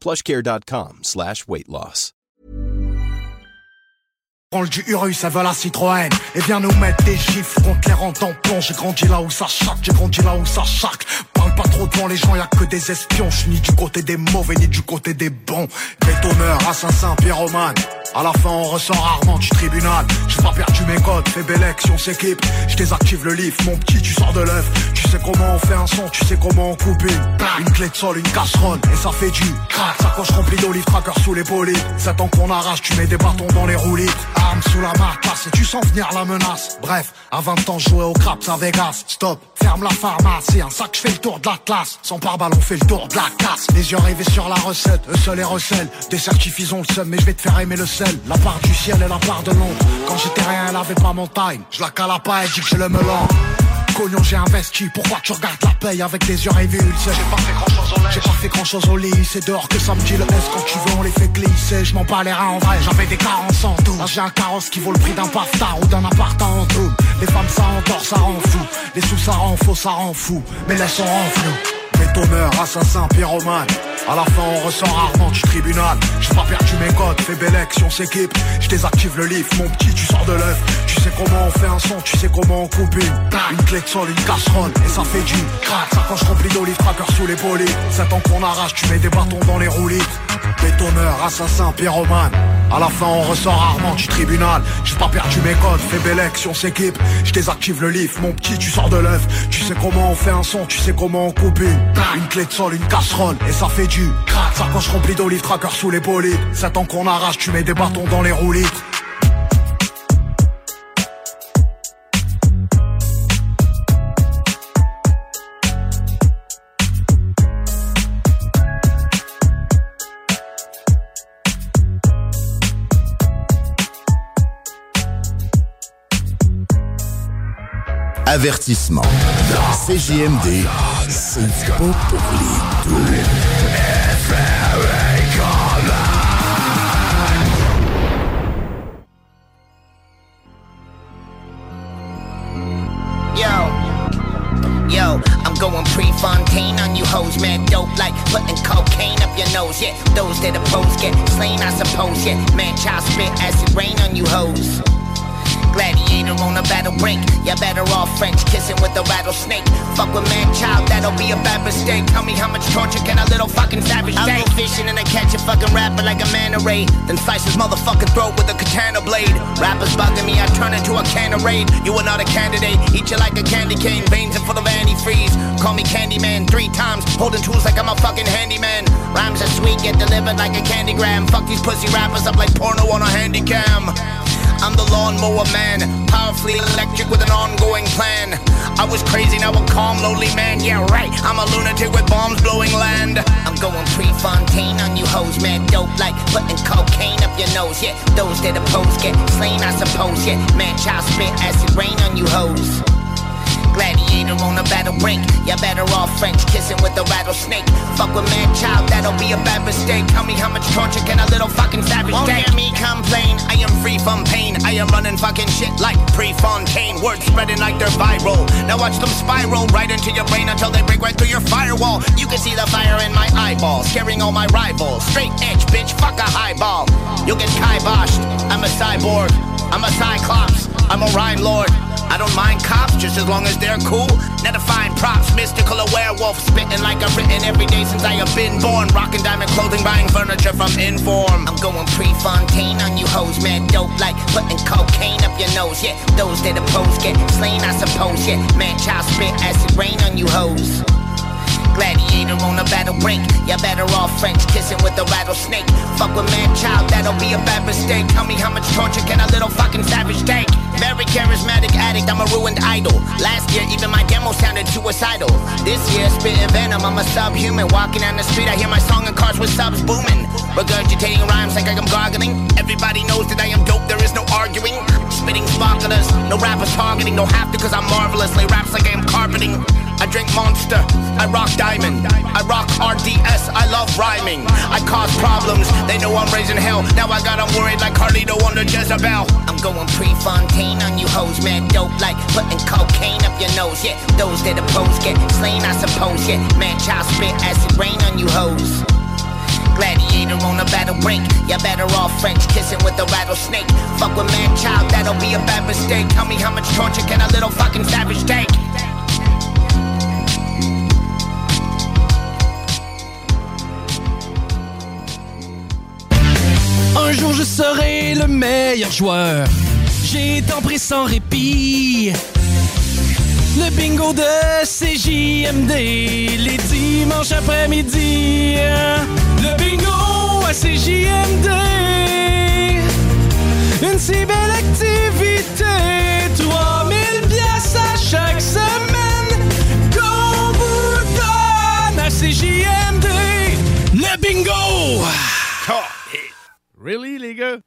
plushcare.com slash weight loss. Du Urus, ça veut la Citroën Et viens nous mettre des gifs contre les rentes en plomb J'ai grandi là où ça chaque, j'ai grandi là où ça chaque Parle pas trop devant les gens, y'a que des espions. J'suis ni du côté des mauvais, ni du côté des bons. Bétonneur, assassin, pyromane à la fin on ressort rarement du tribunal. J'ai pas perdu mes codes, fais belle si on s'équipe. Je désactive le lift, mon petit tu sors de l'œuf. Tu sais comment on fait un son, tu sais comment on coupe une Une clé de sol, une casserole et ça fait du crack. Sacoche remplie d'olive, tracker sous les polices 7 ans qu'on arrache, tu mets des bâtons dans les roulis Arme sous la marcasse et tu sens venir la menace. Bref, à 20 ans jouais au craps à Vegas. Stop, ferme la pharmacie, un sac je fais le tour de la classe Sans pare-balles on fait le tour de la casse. Les yeux rivés sur la recette, eux seuls les recèlent. Des certifs ont le seum mais je vais te faire aimer le sel La part du ciel et la part de l'ombre. Quand j'étais rien elle avait pas mon time. Je la cala pas elle dit que j'ai le melon. Cognon j'ai investi, pourquoi tu regardes la paye avec des yeux rivés J'ai pas fait grand chose au lait J'ai pas fait grand chose au lit. C'est dehors que ça me dit le S. Quand tu veux on les fait glisser. Je m'en bats les reins en vrai. J'avais des carences en tout. Là j'ai un carrosse qui vaut le prix d'un paftar ou d'un appart en tout. Les femmes ça endort ça rend fou. Les sous ça rend faux ça rend fou. Mais laisse on rend flou Bétonneur, assassin, pyromane. À la fin on ressort rarement du tribunal. J'ai pas perdu mes codes, fais belle si on s'équipe. Je désactive le lift, mon petit tu sors de l'œuf. Tu sais comment on fait un son, tu sais comment on coupe une Une clé de sol, une casserole Et ça fait du crack. Sacoche remplie d'olive, tracker sous les polis 7 ans qu'on arrache, tu mets des bâtons dans les roulis. Bétonneur, assassin, pyromane à la fin on ressort rarement du tribunal. J'ai pas perdu mes codes, fais belle si on s'équipe. Je désactive le lift, mon petit tu sors de l'œuf. Tu sais comment on fait un son, tu sais comment on coupe une Une clé de sol, une casserole Et ça fait du crack Sacoche remplie d'olive, tracker sous les polis 7 ans qu'on arrache, tu mets des bâtons dans les roues litres Avertissement. CJMD, pour. Yo, yo, I'm going Prefontaine on you hoes, man. Dope like putting cocaine up your nose. Yeah, those that oppose get slain, I suppose. Yeah, man, child spit acid rain on you hoes. Gladiator on a battle break. You're better off French kissing with a rattlesnake. Fuck with man child, that'll be a bad mistake. Tell me how much torture can a little fucking savage take? I'm fishing and I catch a fucking rapper like a manta ray. Then slice his motherfucking throat with a katana blade. Rappers bugging me, I turn into a can of raid. You are not a candidate, eat you like a candy cane. Veins are full of antifreeze. Call me Candyman three times, holding tools like I'm a fucking handyman. Rhymes are sweet, get delivered like a candygram. Fuck these pussy rappers up like porno on a handy cam. I'm the lawnmower man, powerfully electric with an ongoing plan. I was crazy, now a calm, lonely man. Yeah, right. I'm a lunatic with bombs blowing land. I'm going Prefontaine on you hoes, man. Dope like putting cocaine up your nose. Yeah, those that oppose get slain, I suppose. Yeah, man, child spit acid rain on you hoes. Gladiator on a battle break. You're better off French kissing with a rattlesnake. Fuck with man child, that'll be a bad mistake. Tell me how much torture can a little fucking savage Won't take? hear me complain. I am free from pain. I am running fucking shit like Prefontaine. Words spreading like they're viral. Now watch them spiral right into your brain until they break right through your firewall. You can see the fire in my eyeball, scaring all my rivals. Straight edge, bitch, fuck a highball. You'll get kiboshed. I'm a cyborg. I'm a cyclops. I'm a rhyme lord. I don't mind cops just as long as they're cool. Now to find props, mystical a werewolf, spitting like I've written every day since I have been born. Rocking diamond clothing, buying furniture from Inform. I'm going Prefontaine on you hoes, man. Dope like putting cocaine up your nose. Yeah, those that oppose get slain, I suppose. Yeah, man, child spit acid rain on you hoes. Gladiator on a battle break. You're better off French kissing with a rattlesnake. Fuck with man child, that'll be a bad mistake. Tell me how much torture can a little fucking savage take? Very charismatic addict, I'm a ruined idol. Last year, even my demo sounded suicidal. This year, spitting venom, I'm a subhuman. Walking down the street, I hear my song in cars with subs booming. Regurgitating rhymes like I'm gargling. Everybody knows that I am dope, there is no arguing. Spitting sparklers, no rappers targeting. No have to, cause I'm marvelously raps like I am carpeting. I drink Monster, I rock Diamond, I rock RDS, I love rhyming. I cause problems, they know I'm raising hell. Now I got them worried like Carlito under Jezebel. I'm going Prefontaine on you hoes, man. Dope like putting cocaine up your nose. Yeah, those that oppose get slain, I suppose. Yeah, man, child spit acid rain on you hoes. Gladiator on a battle break. You're better off French kissing with a rattlesnake. Fuck with man child, that'll be a bad mistake. Tell me how much torture can a little fucking savage take? Un jour je serai le meilleur joueur. J'ai tant pris sans répit. Le bingo de CJMD, les dimanches après-midi. Le bingo à CJMD. Une si belle activité. 3000 pièces à chaque semaine. Qu'on vous donne à CJMD. Le bingo! Really, les gars?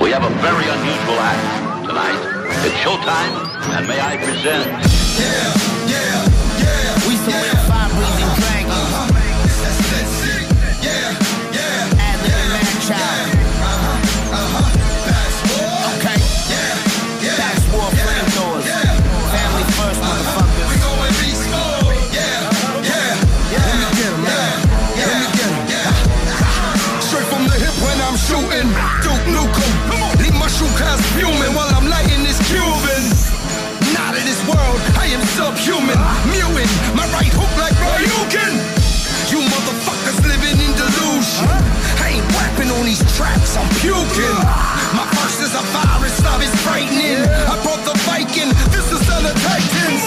We have a very unusual act tonight. It's showtime, and may I present. Yeah, yeah, yeah. These I'm puking. My first is a virus, love is frightening. I brought the Viking, this is of Titans.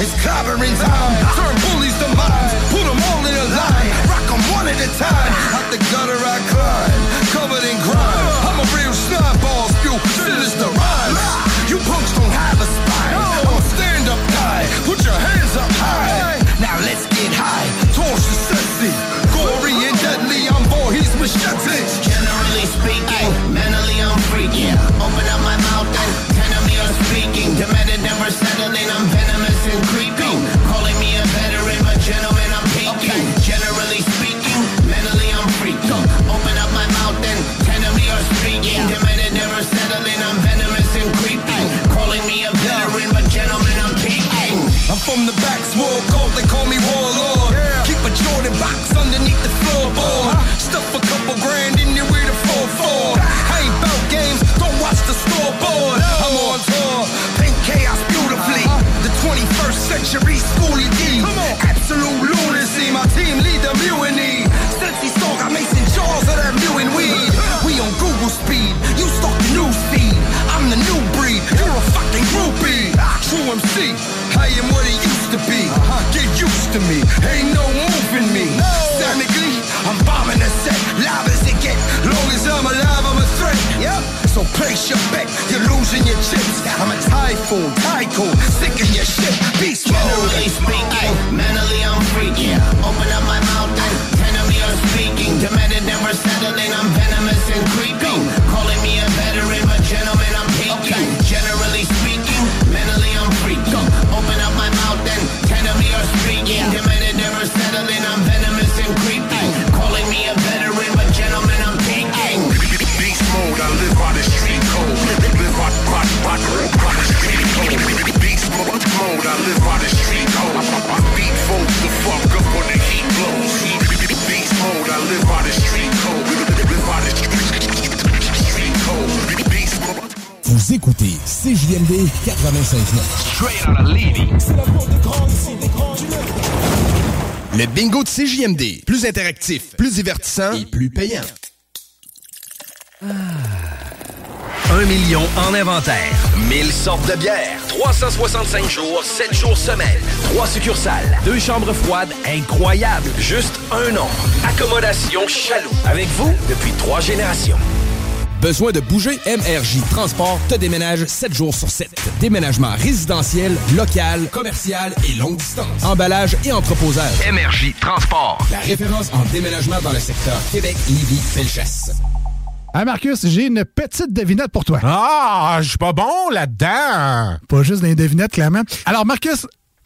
It's clobbering time, turn bullies to mine. Put them all in a line, rock them one at a time. Out the gutter I climb, covered in grime. I'm a real snowball, spew sinister rhymes. You punks don't have a spine. I'm a stand-up guy, put your hands from the back Place your bet. You're losing your chips. I'm a typhoon, tycoon. Sick of your shit. Beast mode. Generally speaking, écoutez CJMD 96.9. Straight out of Levy. Le bingo de CJMD. Plus interactif, plus divertissant et plus payant. Un million en inventaire. 1000 sortes de bières. 365 jours, 7 jours semaine. 3 succursales. Deux chambres froides incroyables. Juste un nom. Accommodation Chaloux. Avec vous depuis trois générations. Besoin de bouger? MRJ Transport te déménage 7 jours sur 7. Déménagement résidentiel, local, commercial et longue distance. Emballage et entreposage. MRJ Transport. La référence en déménagement dans le secteur Québec, Lévis, Felchasse. Ah Marcus, j'ai une petite devinette pour toi. Ah, je suis pas bon là-dedans. Pas juste des devinettes, clairement. Alors Marcus,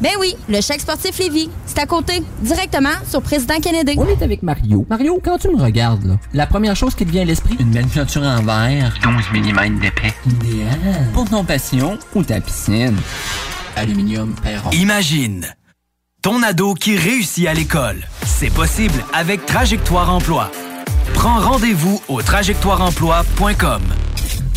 Ben oui, le chèque sportif Lévis. C'est à côté, directement sur Président Kennedy. On est avec Mario. Mario, quand tu me regardes, là, la première chose qui te vient à l'esprit, une belle peinture en verre. 12 mm d'épais. Idéal. Pour ton passion ou ta piscine? Aluminium Perron. Imagine ton ado qui réussit à l'école. C'est possible avec Trajectoire Emploi. Prends rendez-vous au trajectoireemploi.com.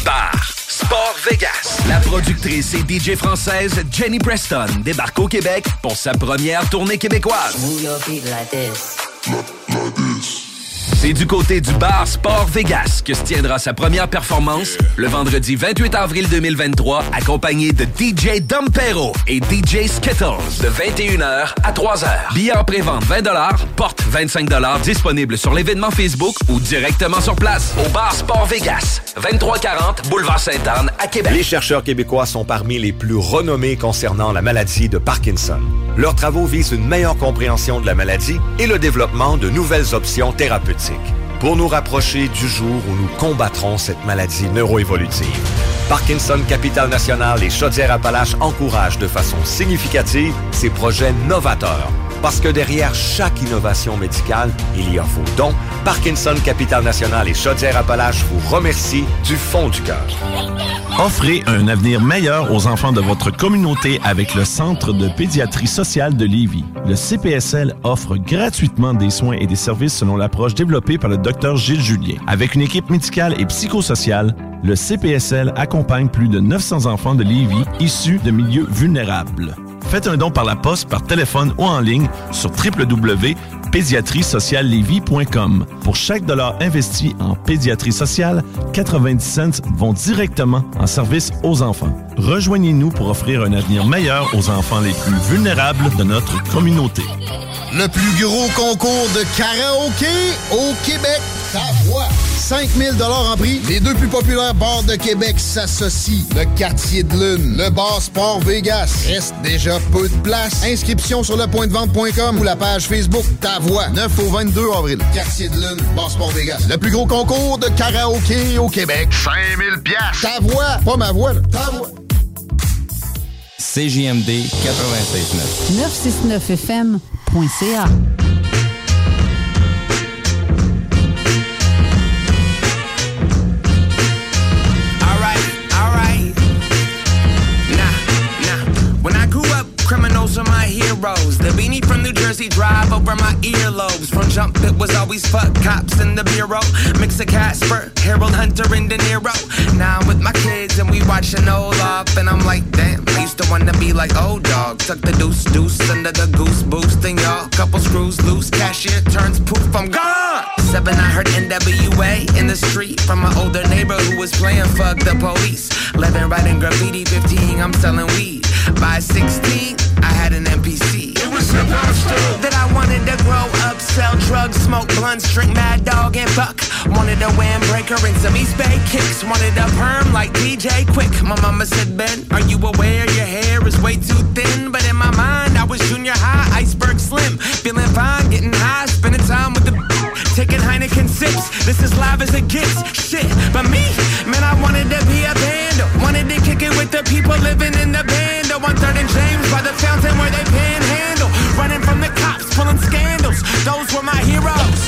Bar Sport Vegas. La productrice et DJ française Jenny Preston débarque au Québec pour sa première tournée québécoise. C'est du côté du bar Sport Vegas que se tiendra sa première performance le vendredi 28 avril 2023, accompagné de DJ Dompero et DJ Skittles de 21h à 3h. Billets en pré-vente 20 porte 25 disponible sur l'événement Facebook ou directement sur place au bar Sport Vegas, 2340 Boulevard Sainte-Anne à Québec. Les chercheurs québécois sont parmi les plus renommés concernant la maladie de Parkinson. Leurs travaux visent une meilleure compréhension de la maladie et le développement de nouvelles options thérapeutiques Music. Pour nous rapprocher du jour où nous combattrons cette maladie neuroévolutive. Parkinson Capital National et Chaudière-Appalaches encouragent de façon significative ces projets novateurs. Parce que derrière chaque innovation médicale, il y a vos dons. Parkinson Capital National et Chaudière-Appalaches vous remercient du fond du cœur. Offrez un avenir meilleur aux enfants de votre communauté avec le Centre de pédiatrie sociale de Lévis. Le CPSL offre gratuitement des soins et des services selon l'approche développée par le Gilles Julien. Avec une équipe médicale et psychosociale, le CPSL accompagne plus de 900 enfants de Lévis issus de milieux vulnérables. Faites un don par la poste, par téléphone ou en ligne sur www.pédiatriesociallevy.com. Pour chaque dollar investi en pédiatrie sociale, 90 cents vont directement en service aux enfants. Rejoignez-nous pour offrir un avenir meilleur aux enfants les plus vulnérables de notre communauté. Le plus gros concours de karaoké au Québec. Ta voix 5000 en prix. Les deux plus populaires bars de Québec s'associent. Le Quartier de Lune, le Bar Sport Vegas. Reste déjà peu de place. Inscription sur lepointdevente.com ou la page Facebook Ta Voix. 9 au 22 avril. Quartier de Lune, Bar Sport Vegas. Le plus gros concours de karaoké au Québec. 5000 pièces. Ta voix, pas ma voix. là. Ta voix. CJMD 96.9. 969fm.ca. Alright, alright. Nah, nah. When I grew up, criminals were my heroes. The beanie from New Jersey drive over my earlobes. From jump, it was always fuck cops in the bureau. Mix of Casper, Harold Hunter, and De Niro. Now I'm with my kids and we watching old off, and I'm like, damn. I to wanna be like old dog. Tuck the deuce deuce under the goose boost, and y'all couple screws loose. Cashier turns poof, I'm gone. Seven, I heard NWA in the street from my older neighbor who was playing fuck the police. 11, writing graffiti. 15, I'm selling weed. By 16, I had an MPC. It was supposed to. that I wanted to grow up, sell drugs, smoke blunts, drink Mad Dog and fuck. Wanted a windbreaker and some East Bay kicks. Wanted a perm like DJ Quik. My mama said, Ben, are you aware your hair is way too thin? But in my mind, I was junior high, iceberg slim. Feeling fine, getting high, spending time with This is live as it gets. Shit, but me, man, I wanted to be a band. Wanted to kick it with the people living in the band. On third and James by the fountain where they panhandle. Running from the cops, pulling scandals. Those were my heroes.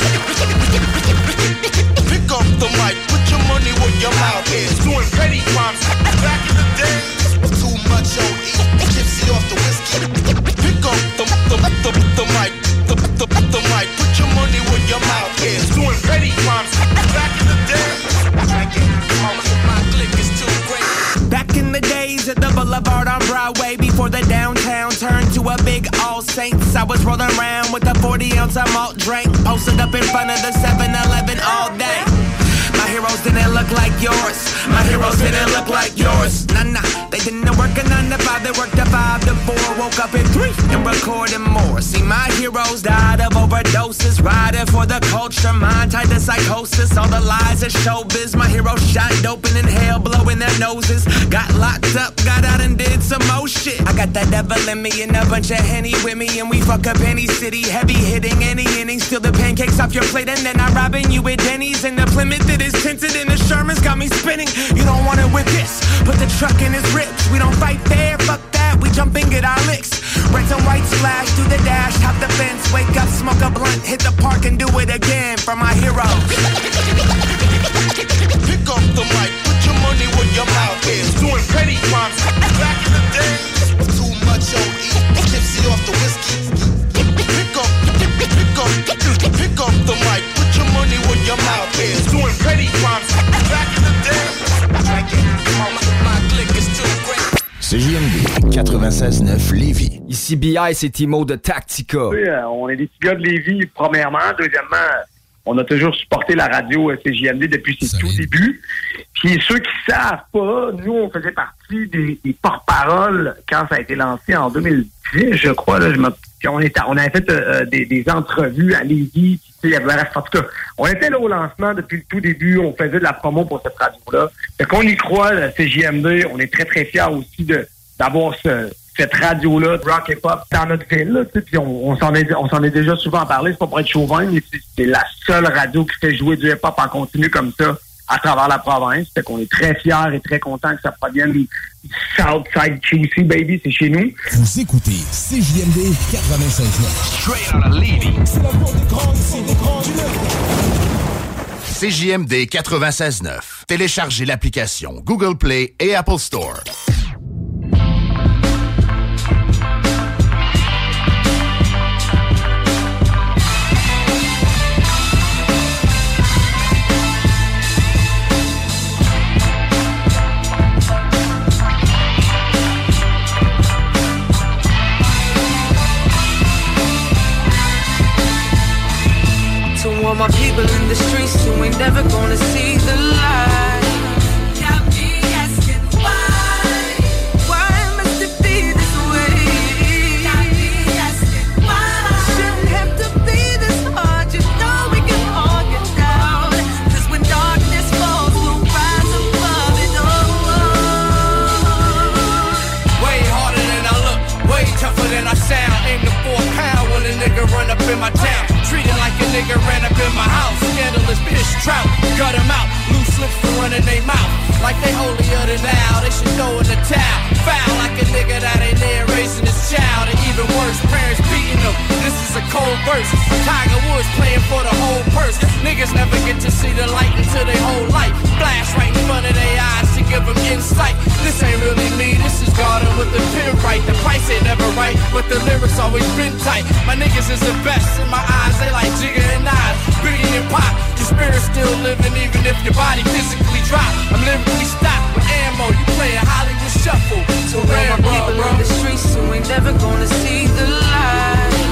Pick up the mic, put your money where your mouth is. Doing petty crimes back in the days. Too much OE, Broadway, before the downtown turned to a big All Saints, I was rolling around with a 40 ounce of malt drink, posted up in front of the 7 Eleven all day. My heroes didn't look like yours. My heroes didn't look like yours. Nah, nah. They didn't work a 9 to 5, they worked a 5 to 4. Woke up at 3 and recording more. See, my heroes died of overdoses. Riding for the culture, mind tied to psychosis. All the lies of showbiz. My heroes shot dope and inhale, blowing their noses. Got locked up, got out and did some more shit. I got that devil in me and a bunch of henny with me. And we fuck up any city, heavy hitting any inning. Steal the pancakes off your plate and then I robbing you at Denny's. And the Plymouth that is tinted and the Sherman's got me spinning. You don't want it with this. Put the truck in his We don't fight fair, fuck that. We jump and get our licks. Red and white splash through the dash, hop the fence, wake up, smoke a blunt, hit the park and do it again for my heroes. Pick up the mic, put your money where your mouth is. Doing petty crimes back in the days. Too much OE, tipsy off the whiskey. Pick up, pick up, pick up the mic, put your money where your mouth is. Doing petty crimes back in the days. CJMD 96.9 Lévis. Ici BI, c'est Timo de Tactica. Oui, euh, on est des petits gars de Lévis, premièrement. Deuxièmement, on a toujours supporté la radio euh, CJMD depuis ses tout débuts. Puis ceux qui savent pas, nous, on faisait partie des, des porte-paroles quand ça a été lancé en 2010, je crois. Là, je me- puis on, était, on avait fait euh, des, des entrevues à Lévis. Puis, en tout cas, on était là au lancement depuis le tout début. On faisait de la promo pour cette radio-là. Fait qu'on y croit, la CJMD. On est très, très fiers aussi de d'avoir ce, cette radio-là, de rock et pop, dans notre ville. Là, tu sais, puis on, on s'en est, déjà souvent parlé, c'est pas pour être chauvin, mais c'est- la seule radio qui fait jouer du hip-hop en continu comme ça à travers la province. Fait qu'on est très fiers et très contents que ça provienne du Southside QC, baby, c'est chez nous. Vous écoutez CJMD 96.9. Straight out of Levy. C'est la voix des grands, c'est des grands du CJMD 96.9. Téléchargez l'application Google Play et Apple Store. my people in the streets who ain't never gonna see the light. Got me asking why. Why must it be this way? Got me asking why. Shouldn't have to be this hard. You know we can all get down. Cause when darkness falls, we'll rise above it all. Way harder than I look, way tougher than I sound. Aim to four pound when a nigga run up in my town nigga ran up in my house. Scandalous fish trout, gut him out. Loose lips to run in they mouth. Like they holier than thou, they should go in the towel. Foul like a nigga that ain't there raising his child. And even worse, parents beating them. This is a cold verse. Tiger Woods playing for the whole purse. Niggas never get to see the light until they whole life. Flash right in front of their eyes give them insight. This ain't really me, this is Garden with the pen right. The price ain't never right, but the lyrics always been tight. My niggas is the best in my eyes, they like Jigga and Nas. Biggie and Pop, your spirit still living even if your body physically drop. I'm lyrically stopped with ammo, you playing Hollywood Shuffle. To all my people in the streets who ain't never gonna see the light.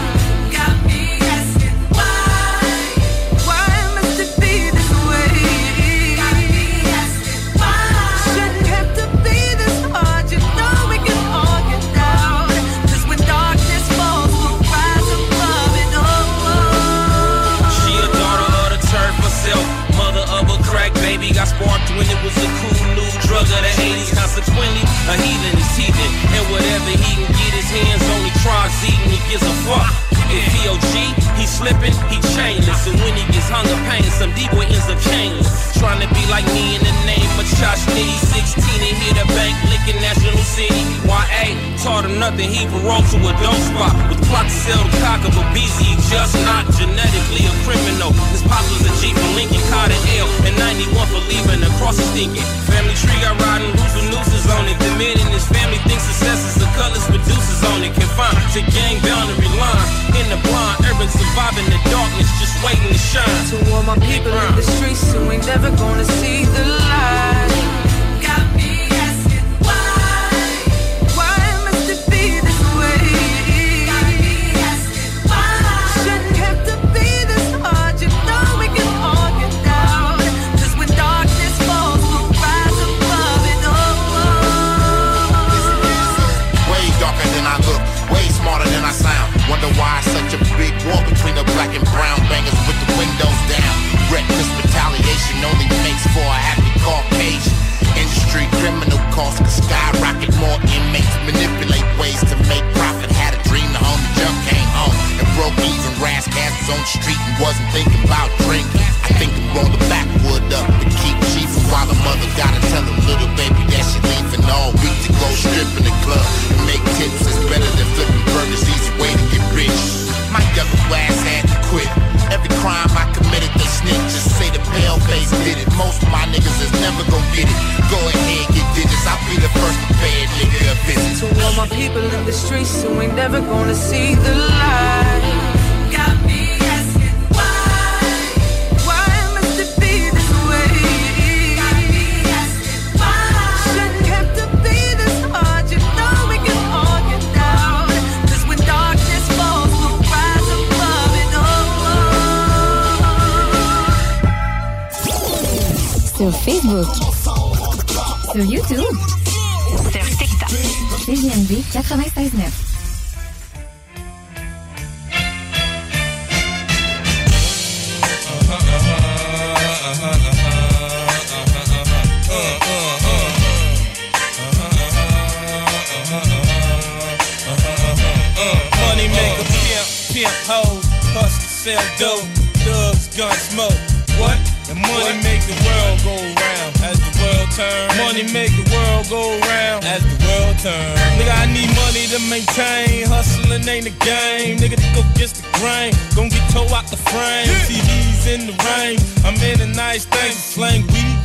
Sparked when it was a cool new drug of the 80s. Consequently, a heathen is heathen. And whatever he can get his hands on, he tries eating, he gives a fuck. If he OG, he slipping, he chainless. And when he gets hunger pain, some D-boy ends up chainless. Trying to be like me in the name of Josh Nitty. 16 and hit a bank, licking National City. YA taught him nothing, he paroled to a dope spot. With to sell the cock of a BZ, just not genetically a criminal. His pop was a G from Lincoln, caught an L. And 91 for leaving across the stinking. Family tree got riding loose with nooses on it. The man in his family thinks success is the colors producers on it. Confined to gang boundary lines. In the blind, urban surviving the darkness, just waiting to shine. To all my people in the streets who ain't never gonna see the light. Black and brown bangers with the windows down. Reckless retaliation only makes for a happy Caucasian. Industry criminal costs could skyrocket more inmates, manipulate ways to make profit. Somos the frame. CDs in the rain. I'm in a nice thing. Slang weed,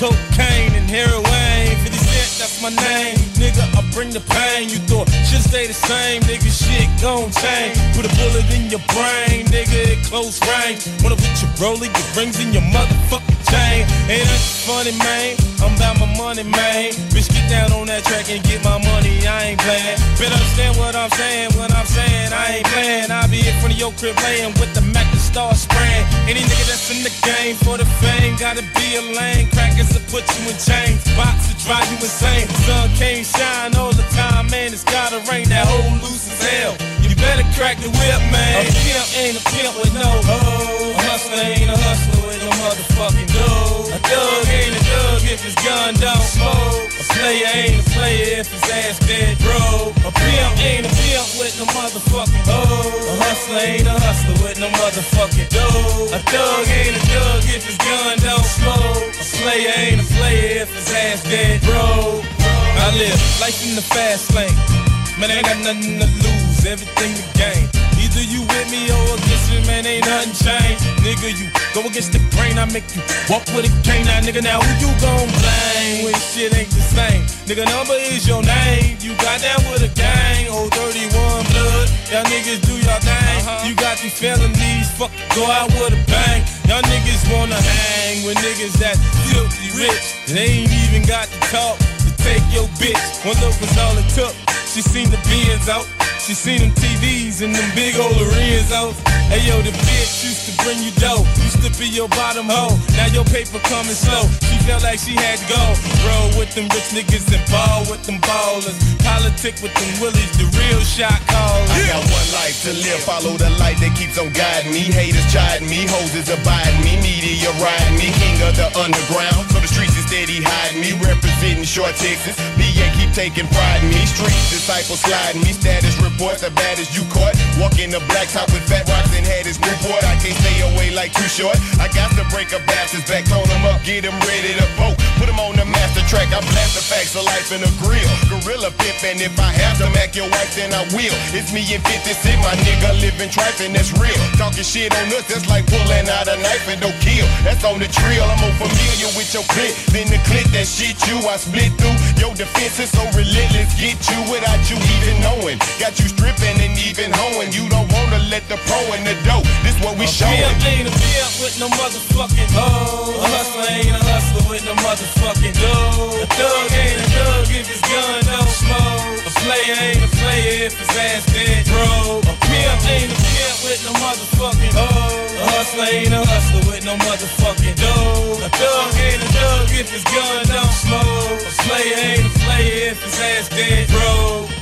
cocaine, and heroin. 50 cent, that's my name. Nigga, I bring the pain. You thought should stay the same. Nigga, shit gon' change. Put a bullet in your brain. Nigga, at close range. Wanna put your roller, your rings in your motherfucking chain. Ain't that funny, man? I'm about my money, man. Bitch, get down on that track and get my your crib laying with the Mac to start spraying. Any nigga that's in the game for the fame, gotta be a lane. Crackers to put you in chains. Box to drive you insane. Sun can't shine all the time, man. It's gotta rain. That loose as hell. You better crack the whip, man. A pimp ain't a pimp with no hoe. A hustler ain't a hustler with no motherfucking dough. A thug ain't a thug if his gun don't smoke. Player ain't a player if his ass dead broke. A pimp ain't a pimp with no motherfucking hoe. A hustler ain't a hustler with no motherfucking dough. A thug ain't a thug if his gun don't smoke. A player ain't a player if his ass dead bro. I live life in the fast lane. Man, I ain't got nothing to lose, everything to gain. Either you with me or against me, man, ain't nothing changed. Nigga, you go against the grain, I make you walk with a cane. Now, nigga, now who you gon' blame when shit ain't the same? Nigga, number is your name. You got that with a gang, oh 31 blood. Y'all niggas do your thing. Uh-huh. You got these felonies, fuck, go out with a bang. Y'all niggas wanna hang with niggas that filthy rich. They ain't even got to talk to take your bitch. One look was all it took. She seen the beans out. She seen them TVs and them big old out. Hey yo, the bitch used to bring you dough. Used to be your bottom hoe. Now your paper coming slow. She felt like she had to go. Roll with them rich niggas and ball with them ballers. Politic with them willies, the real shot callers. I got one life to live, follow the light that keeps on guiding me. Haters chiding me, hoes is abiding me, media riding me, king of the underground. So the streets is steady hiding me, representing short Texas. PA keep taking pride in me, streets disciples sliding me, status report the baddest you caught. Walk in the black top with fat rocks and had his Newport. I can't stay away like too short. I got to break a bastards back, tone them up, get them ready to vote. Put them on the master track, I blast the facts of life in a grill. Gorilla pimp, and if I have to mac your wife, then I will. It's me and 50 Cent, my nigga living trife, and that's real. Talking shit on us, that's like pulling out a knife and don't kill. That's on the trail, I'm more familiar with your clip than the clip that shit you. I split through your defense is so relentless, get you without you even knowing. Got you stripping and even hoeing. You don't wanna let the pro in the dough. This what we A showing. pimp ain't a pimp with no motherfucking hoe. A hustler ain't a hustler with no motherfucking dough. A thug ain't a thug if his gun don't smoke. A player ain't a player if his ass dead bro. A pimp ain't a pimp with no motherfucking hoe. A hustler ain't a hustler with no motherfucking dough. A thug ain't a thug if his gun don't smoke. A player ain't a player if his ass dead bro.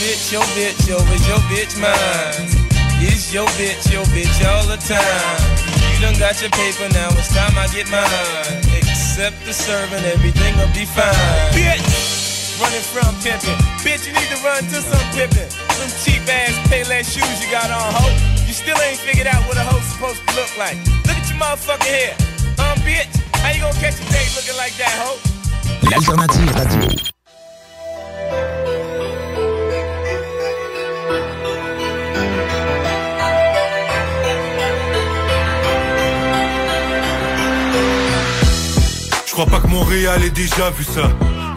Is your bitch your bitch, yo, is your bitch mine? It's your bitch, your bitch all the time. You done got your paper, now it's time I get mine. Accept the serving, everything will be fine. Bitch! Running from pimping. Bitch, you need to run to some pimping. Some cheap ass Payless shoes you got on, ho. You still ain't figured out what a hoe's supposed to look like. Look at your motherfucking hair. Um, bitch, how you gonna catch a date looking like that, ho? L'alternative radio. Je crois pas que Montréal ait déjà vu ça.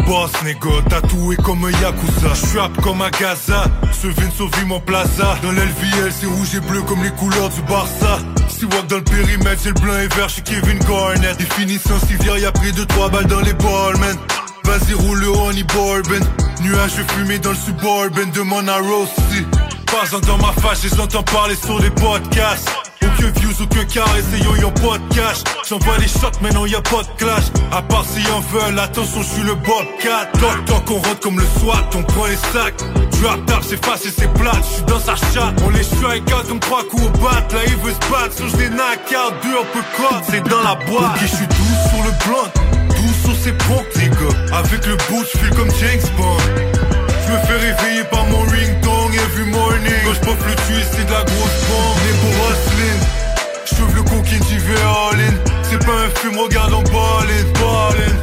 Boss négo, tatoué comme un Yakuza. Je comme un Gaza, ce vin sauve mon plaza. Dans l'LVL, c'est rouge et bleu comme les couleurs du Barça. Si walk dans le périmètre, c'est le blanc et vert chez Kevin Garnett. Définition Sivir, y'a pris 2-3 balles dans les balls, man. Vas-y, roule le honey bourbon. Nuages fumé dans le suburban, demande à Rossi. Pas dans ma face, les entends parler sur les podcasts. Aucun views, aucun carré, c'est yo, y'a pas de cash. J'envoie les shots, mais non, y'a pas de clash. À part s'ils en veulent, attention, je suis le Bobcat. Toc, toc, on rentre comme le SWAT, on prend les sacs. Tu tard, c'est facile, c'est plate, je suis dans sa chatte. On les strike out comme trois coups au bat. Là, il veut se battre, so je les knock out, deux un peu code, c'est dans la boîte. Ok, je suis doux sur le blunt, doux sur ses pompes, les gars. Avec le bout, je file comme James Bond. Je me fais réveiller par mon ringtone every morning. Quand le tuer c'est de la grosse bombe. Pour hustling J'ouvre le coquine in C'est pas un film regarde en ballin ballin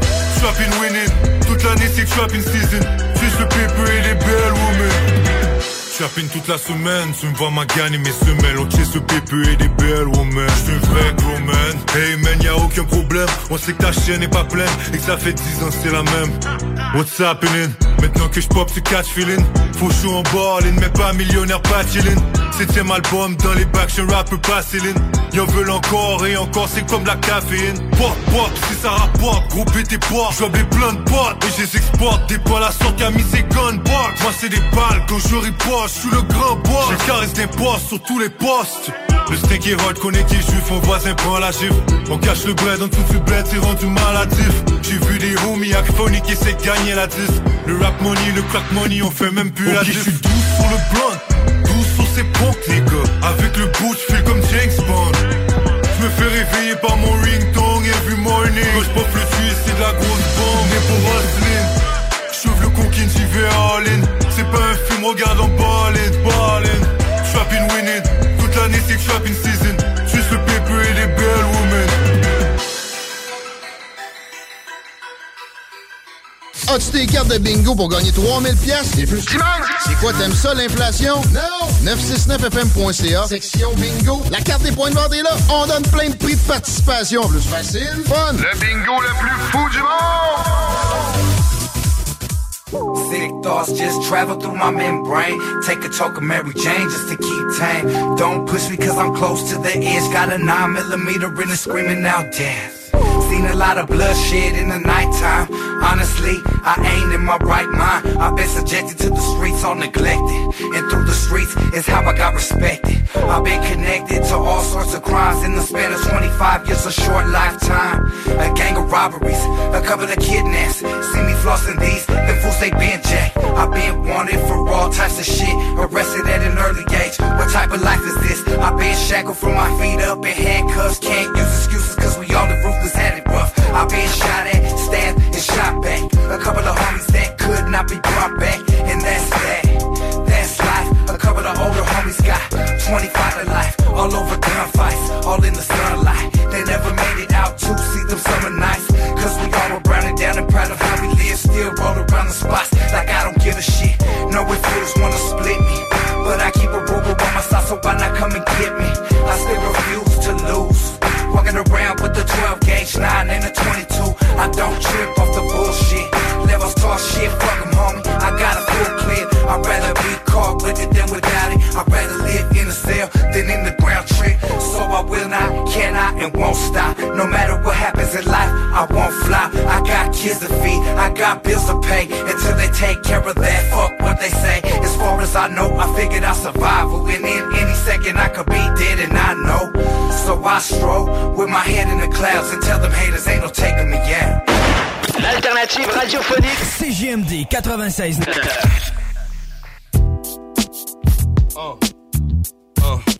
Trapping winning. Toute l'année c'est trapping season. Juste le paper et les belles women. Trapping toute la semaine, tu me vois ma gagne et mes semelles. On chase le PPE et des belles women. J'suis un vrai gros man Hey man, y'a aucun problème. On sait que ta chaîne est pas pleine. Et que ça fait 10 ans c'est la même What's happening? Maintenant que j'pop tu catch feeling Faut chaud en ballin, mais pas millionnaire, pas chillin. Septième album dans les bacs, un rapper pas Céline. Y'en veulent encore et encore, c'est comme de la caféine. Pop, pop, si ça rapporte, gros tes portes J'vois des plein de potes. Et je les exporte Des balles à sortir, à mis ses gunbox Moi c'est des balles quand je riposte, je suis le grand boss. Je caresse des postes sur tous les postes le steak est hot, connaît qui juif, mon voisin prend la gifle On cache le bread, on tout le bled, c'est rendu maladif J'ai vu des homies phoniques qui essaient de gagner la 10 Le rap money, le crack money, on fait même plus la diff je suis doux sur le blunt, doux sur ses pompes les gars. Avec le bout, je file comme James Bond. Je me fais réveiller par mon ringtone every morning. Quand je pop le tuer, c'est de la grosse bombe. Né pour hustling J'ouvre le coquine, j'y vais all in. C'est pas un film, regarde en ballin, ballin Trapping winning c'est Peak shopping season. Suisse le et les belles women. As-tu tes cartes de bingo pour gagner 3000 pièces et plus? C'est quoi, t'aimes ça, l'inflation? Non! 969fm.ca, section bingo. La carte des points de vente est là. On donne plein de prix de participation. Plus facile, fun. Le bingo le plus fou du monde! Sick thoughts just travel through my membrane. Take a choke of Mary Jane just to keep tame. Don't push me cause I'm close to the edge. Got a 9 millimeter in it screaming out death. Seen a lot of bloodshed in the nighttime. Honestly, I ain't in my right mind. I've been subjected to the streets, all neglected. And through the streets is how I got respected. I've been connected to all sorts of crimes in the span of 25 years, a short lifetime. A gang of robberies, a couple of kidnaps. See me flossing these, the fools they been jacked. I've been wanted for all types of shit, arrested at an early age. What type of life is this? I've been shackled from my feet up in handcuffs. Can't use excuses cause we all the ruthless. I've been shot at, stabbed, and shot back. A couple of homies that could not be brought back, and that's that. That's life. A couple of older homies got 25 to life. All over gunfights, all in the sunlight. They never made it out to see them summer nights. Cause we all were browning down and proud of how we live. Still roll around the spots like I don't give a shit. No infielders wanna split me. Will not, cannot, and won't stop. No matter what happens in life, I won't flop. I got kids to feed, I got bills to pay. Until they take care of that, fuck what they say. As far as I know, I figured out survival. And in any second, I could be dead, and I know. So I stroll with my head in the clouds and tell them haters ain't no taking me out. L'alternative radiophonique CJMD 96.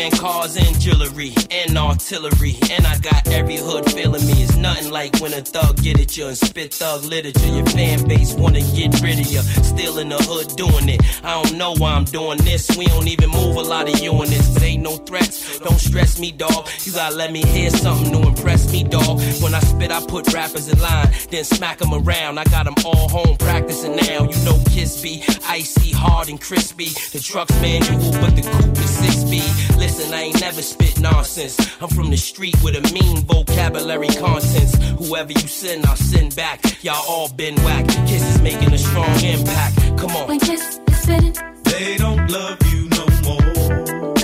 Land cars and jewelry and artillery. And I got every hood feeling me. It's nothing like when a thug get at you and spit thug literature. Your fan base wanna get rid of you. Still in the hood doing it. I don't know why I'm doing this. We don't even move a lot of you in this. Ain't no threats. Don't stress me, dog. You gotta let me hear something to impress me, dog. When I spit, I put rappers in line, then smack them around. I got them all home practicing now. You know Kiss be icy, hard and crispy. The truck's manual, but the coupe is six speed. Listen, I ain't never spit nonsense. I'm from the street with a mean vocabulary contents. Whoever you send, I'll send back. Y'all all been whack. Kiss is making a strong impact. Come on. When Kiss is spitting, They don't love you no more.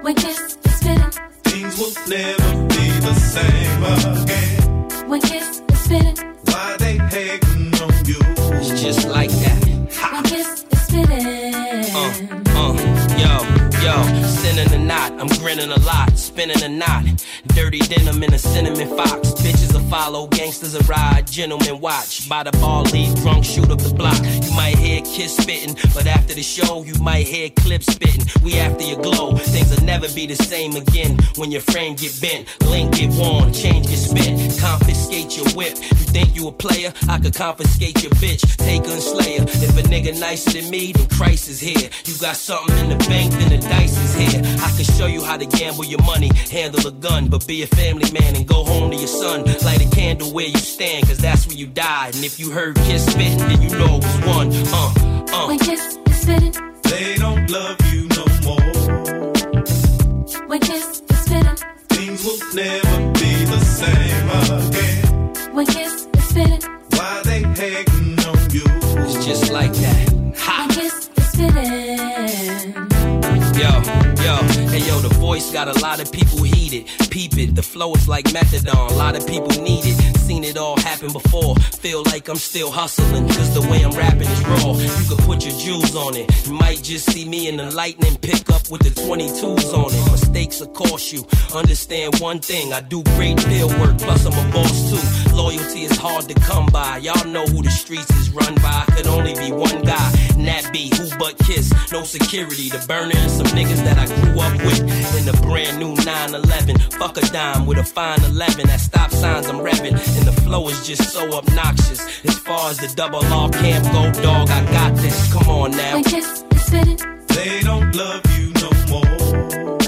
when Kiss is spitting, Things will never be the same again. when Kiss is spitting, Why they hating on you? It's just like that. Yo, sending a knot. I'm grinning a lot, spinning a knot. Dirty denim in a cinnamon fox. Bitches will follow, gangsters will ride, gentlemen watch. By the bar, leave drunk, shoot up the block. Might hear kiss spitting, but after the show, you might hear clips spitting. We after your glow, things will never be the same again. When your frame get bent, link get worn, change get spit, confiscate your whip. You think you a player? I could confiscate your bitch, take her and. If a nigga nicer than me, then Christ is here. You got something in the bank, then the dice is here. I can show you how to gamble your money, handle a gun, but be a family man and go home to your son. Light a candle where you stand, cause that's where you die. And if you heard kiss spitting, then you know it was one. Uh, uh. When Kiss is spitting, They don't love you no more. when Kiss is spitting, Things will never be the same again. when Kiss is spitting, Why they hating on you? It's just like that. when Kiss is spitting. Yo, yo, hey yo, the voice got a lot of people heated. Peep it, the flow is like methadone. A lot of people need it. Seen it all happen before. Feel like I'm still hustling, cause the way I'm rapping is raw. You could put your jewels on it. You might just see me in the lightning pick up with the 22s on it. Mistakes will cost you. Understand one thing, I do great field work, plus I'm a boss too. Loyalty is hard to come by. Y'all know who the streets is run by. Could only be one guy, that be who but kiss. No security, the burner and some niggas that I grew up with. In a brand new 911, fuck a dime with a fine 11. At stop signs I'm revving, and the flow is just so obnoxious. As far as the double R camp go, dog, I got this. Come on now. When kiss is fitting, They don't love you no more.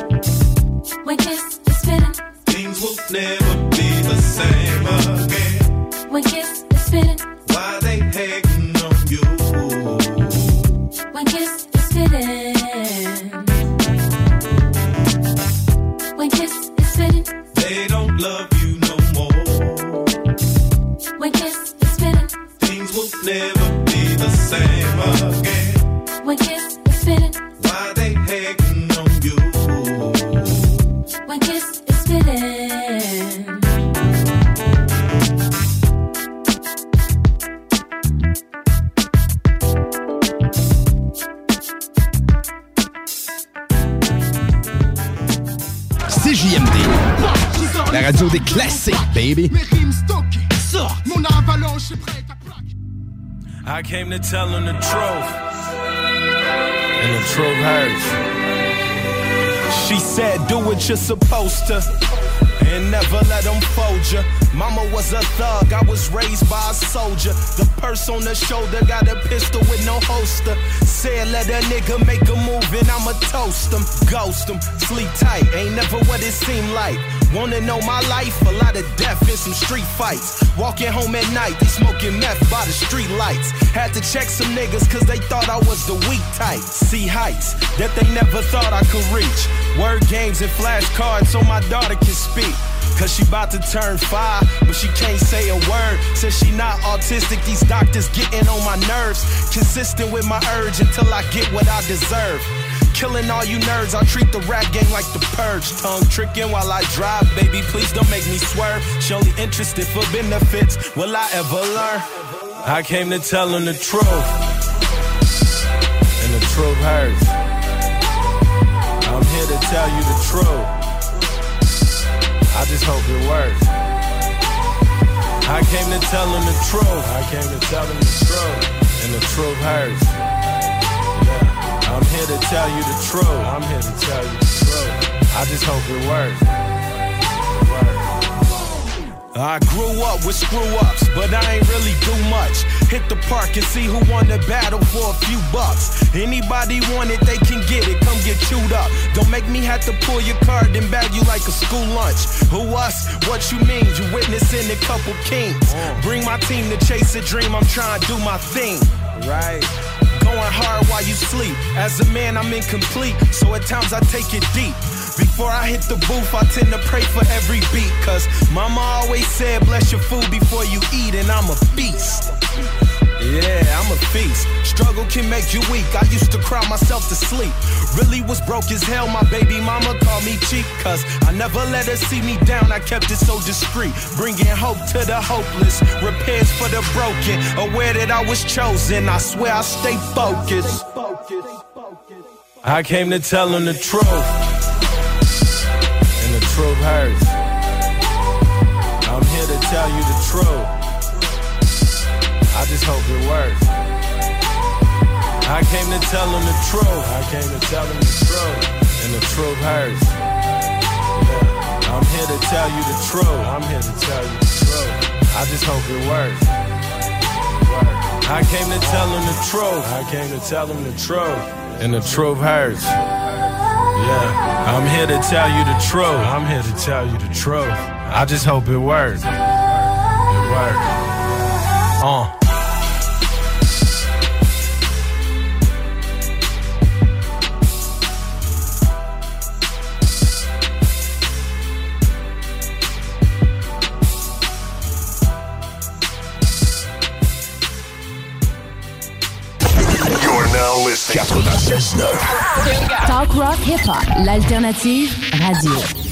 when kiss is fitting, Things will never be the same again. when kiss is fitting, Why they hating on you? when kiss is fitting. When kiss is fitting, They don't love you will never be the same again. when kiss is fitting, Why they hating on you? when kiss is fitting. CJMD, la radio des classiques, baby. Mon avalanche est prête I came to tell him the truth. And the truth hurts. She said, do what you're supposed to. And never let them fold ya. Mama was a thug, I was raised by a soldier. The purse on the shoulder got a pistol with no holster. Said let a nigga make a move and I'ma toast him, ghost him, sleep tight. Ain't never what it seemed like. Wanna know my life? A lot of death and some street fights. Walking home at night, they smoking meth by the street lights. Had to check some niggas cause they thought I was the weak type. See heights that they never thought I could reach. Word games and flashcards so my daughter can speak. Cause she about to turn five, but she can't say a word. Says she not autistic, these doctors getting on my nerves. Consistent with my urge until I get what I deserve. Killing all you nerds, I treat the rap game like the purge. Tongue tricking while I drive, baby, please don't make me swerve. She only interested for benefits, will I ever learn? I came to tell him the truth, and the truth hurts. I'm here to tell you the truth. I just hope it works. I came to tell him the truth. I came to tell him the truth. And the truth hurts. Yeah. I'm here to tell you the truth. I'm here to tell you the truth. I just hope it works. I grew up with screw ups, but I ain't really do much. Hit the park and see who won the battle for a few bucks. Anybody want it, they can get it. Come get chewed up. Don't make me have to pull your card and bag you like a school lunch. Who us? What you mean? You witnessing a couple kings. Oh. Bring my team to chase a dream. I'm trying to do my thing. Right. Going hard while you sleep. As a man, I'm incomplete, so at times I take it deep. Before I hit the booth, I tend to pray for every beat. Cause mama always said, bless your food before you eat, and I'm a beast. Yeah, I'm a feast. Struggle can make you weak. I used to cry myself to sleep. Really was broke as hell. My baby mama called me cheap. Cause I never let her see me down. I kept it so discreet. Bringing hope to the hopeless. Repairs for the broken. Aware that I was chosen. I swear I stay focused. I came to tell him the truth. Hurts. I'm here to tell you the truth. I just hope it works. I came to tell him the truth. I came to tell him the truth. And the truth hurts. I'm here to tell you the truth. I'm here to tell you the truth. I just hope it works. I came to tell him the truth. I came to tell him the truth. And the truth hurts. Yeah. I'm here to tell you the truth. I'm here to tell you the truth. I just hope it works. It works. Uh. 96.9. Talk rock hip hop, l'alternative radio.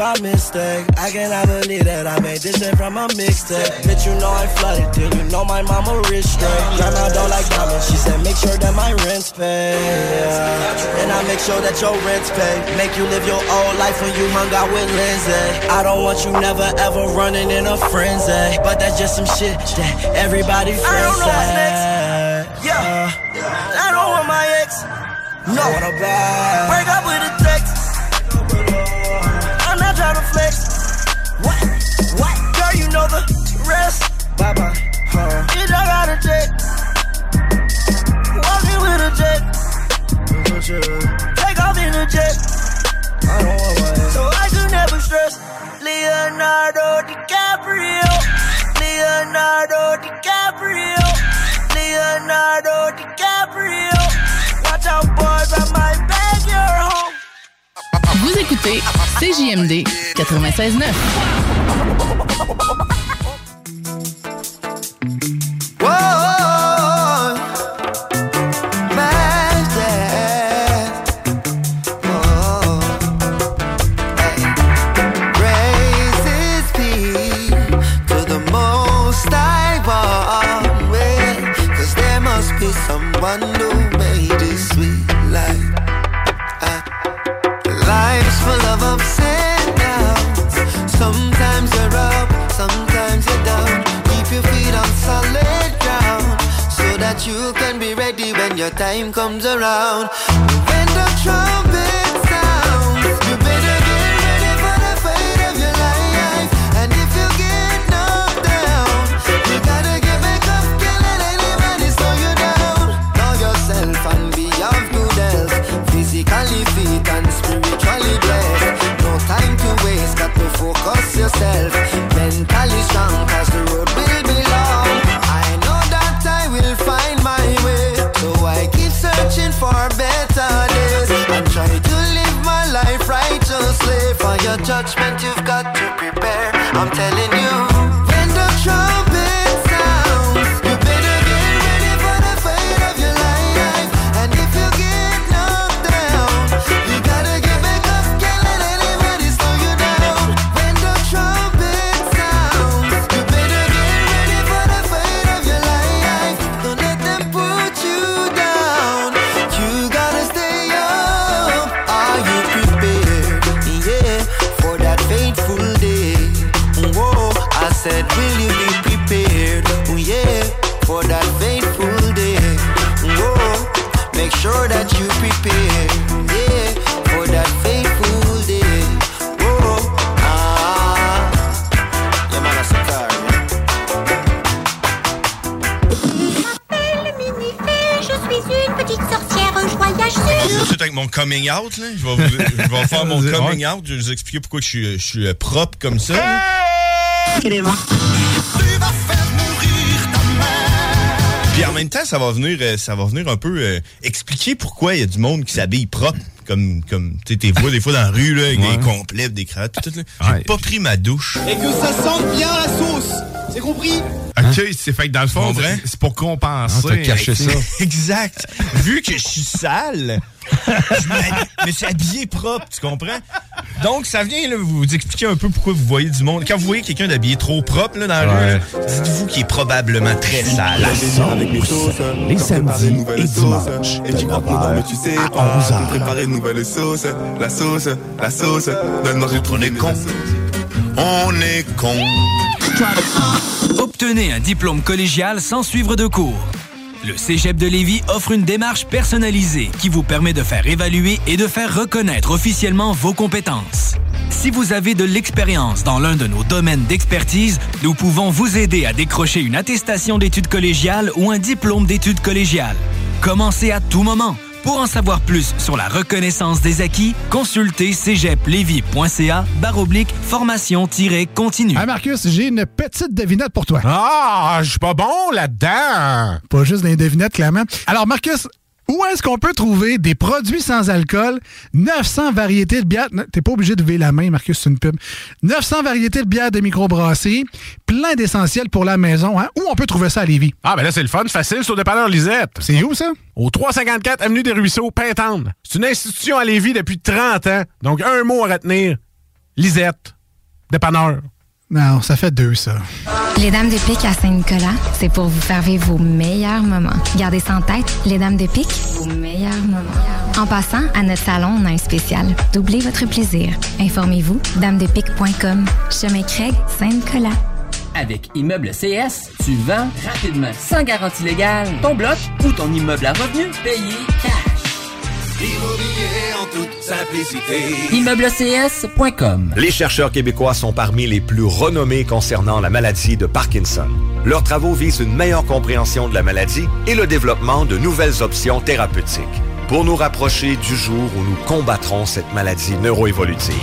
By mistake. I cannot believe that I made this shit from a mixtape. Bitch, you know I flooded till you know my mama rich straight. Grandma don't like diamonds. She said make sure that my rent's paid. Yeah. And I make sure that your rent's paid. Make you live your old life when you hung out with Lindsay. I don't want you never ever running in a frenzy. But that's just some shit that everybody friends I don't know what's next. Yeah. Uh, I don't want my ex. No. I want a bag. Break up with a text. I'm to flex. What? What? Girl, you know the rest. Bye bye. Huh. Bitch, I got a jet. Walking with a jet. Take off in a jet. I don't want my ex. So I could never stress. Leonardo DiCaprio. Leonardo DiCaprio. Leonardo DiCaprio. Watch out, boys, 'cause there must be someone who made this sweet. That you can be ready when your time comes around. When the trumpet sounds, you better get ready for the fight of your life. And if you get knocked down, you gotta get back up, can't let anybody slow you down. Know yourself and be of good health, physically fit and spiritually blessed. No time to waste, got to focus yourself. Mentally strong, your judgment, you've got to prepare. I'm telling you, coming out, là. Je vais, vous- je vais faire mon coming out. Je vais vous expliquer pourquoi je suis, je suis euh, propre comme ça. là. Puis en même temps, ça va venir, euh, ça va venir un peu euh, expliquer pourquoi il y a du monde qui s'habille propre. Comme, comme tu sais, t'es vois des fois dans la rue, là, avec Ouais. des complets, des cravates, tout. J'ai pas pris ma douche. Et que ça sente bien la sauce. C'est compris? Ok, c'est fait que dans le fond, c'est- c'est pour compenser. Ah, t'as caché ça. exact. Vu que je suis sale, je me suis habillé propre, tu comprends? Donc, ça vient là, vous expliquer un peu pourquoi vous voyez du monde. Quand vous voyez quelqu'un d'habillé trop propre là, dans la Ouais. rue, là, dites-vous qu'il est probablement très sale. les samedis et dimanches, Et tu crois mais tu sais pas. Préparer une nouvelle sauce. La sauce, la sauce. Donne-moi. On est con. On est con. Obtenez un diplôme collégial sans suivre de cours. Le Cégep de Lévis offre une démarche personnalisée qui vous permet de faire évaluer et de faire reconnaître officiellement vos compétences. Si vous avez de l'expérience dans l'un de nos domaines d'expertise, nous pouvons vous aider à décrocher une attestation d'études collégiales ou un diplôme d'études collégiales. Commencez à tout moment. Pour en savoir plus sur la reconnaissance des acquis, consultez cégeplevy.ca baroblique formation-continue. Ah Marcus, j'ai une petite devinette pour toi. Ah, je suis pas bon là-dedans. Pas juste des devinettes, clairement. Alors Marcus, où est-ce qu'on peut trouver des produits sans alcool, 900 variétés de bières, t'es pas obligé de lever la main, Marcus, c'est une pub, 900 variétés de bières de microbrasserie, plein d'essentiels pour la maison, hein? Où on peut trouver ça à Lévis? Ah, ben là, c'est le fun, facile, c'est au dépanneur Lisette. C'est où ça? Au 354 Avenue des Ruisseaux, Pintendre. C'est une institution à Lévis depuis 30 ans. Donc, un mot à retenir. Lisette. Dépanneur. Non, ça fait deux, ça. Les Dames de Pique à Saint-Nicolas, c'est pour vous faire vivre vos meilleurs moments. Gardez ça en tête, les Dames de Pique, vos meilleurs moments. En passant, à notre salon, on a un spécial. Doublez votre plaisir. Informez-vous, damedepique.com. Chemin Craig, Saint-Nicolas. Avec Immeuble CS, tu vends rapidement, sans garantie légale, ton bloc ou ton immeuble à revenu payé cash. Immobilier en toute simplicité. ImmeubleCS.com Les chercheurs québécois sont parmi les plus renommés concernant la maladie de Parkinson. Leurs travaux visent une meilleure compréhension de la maladie et le développement de nouvelles options thérapeutiques pour nous rapprocher du jour où nous combattrons cette maladie neuroévolutive.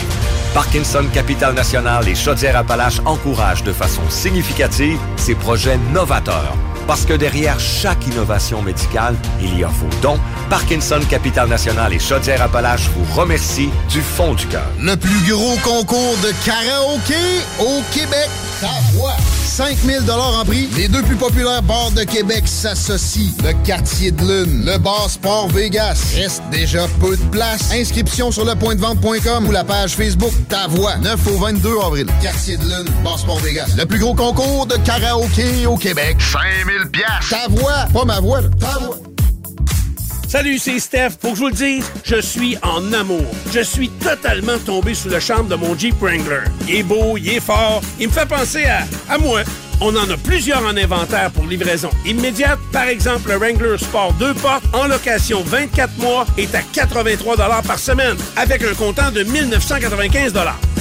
Parkinson Capital National et Chaudière-Appalaches encouragent de façon significative ces projets novateurs. Parce que derrière chaque innovation médicale, il y a vos dons. Parkinson Capital National et Chaudière-Appalaches vous remercient du fond du cœur. Le plus gros concours de karaoké au Québec. Ta voix. 5000 en prix. Les deux plus populaires bars de Québec s'associent. Le quartier de lune, le bar Sport Vegas. Reste déjà peu de place. Inscription sur lepointdevente.com ou la page Facebook Ta voix. 9 au 22 avril. Quartier de lune, bar Sport Vegas. Le plus gros concours de karaoké au Québec. 5000 piastres. Ta voix, pas ma voix. là. Ta voix. Salut, c'est Steph. Pour que je vous le dise, je suis en amour. Je suis totalement tombé sous le charme de mon Jeep Wrangler. Il est beau, il est fort, il me fait penser à, moi. On en a plusieurs en inventaire pour livraison immédiate. Par exemple, le Wrangler Sport 2 portes en location 24 mois est à 83 par semaine avec un comptant de 1995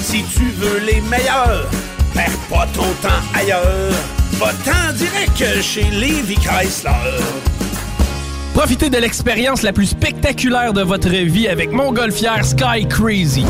Si tu veux les meilleurs, perds pas ton temps ailleurs. Va-t'en direct chez Levi Chrysler. Profitez de l'expérience la plus spectaculaire de votre vie avec Montgolfière Sky Crazy.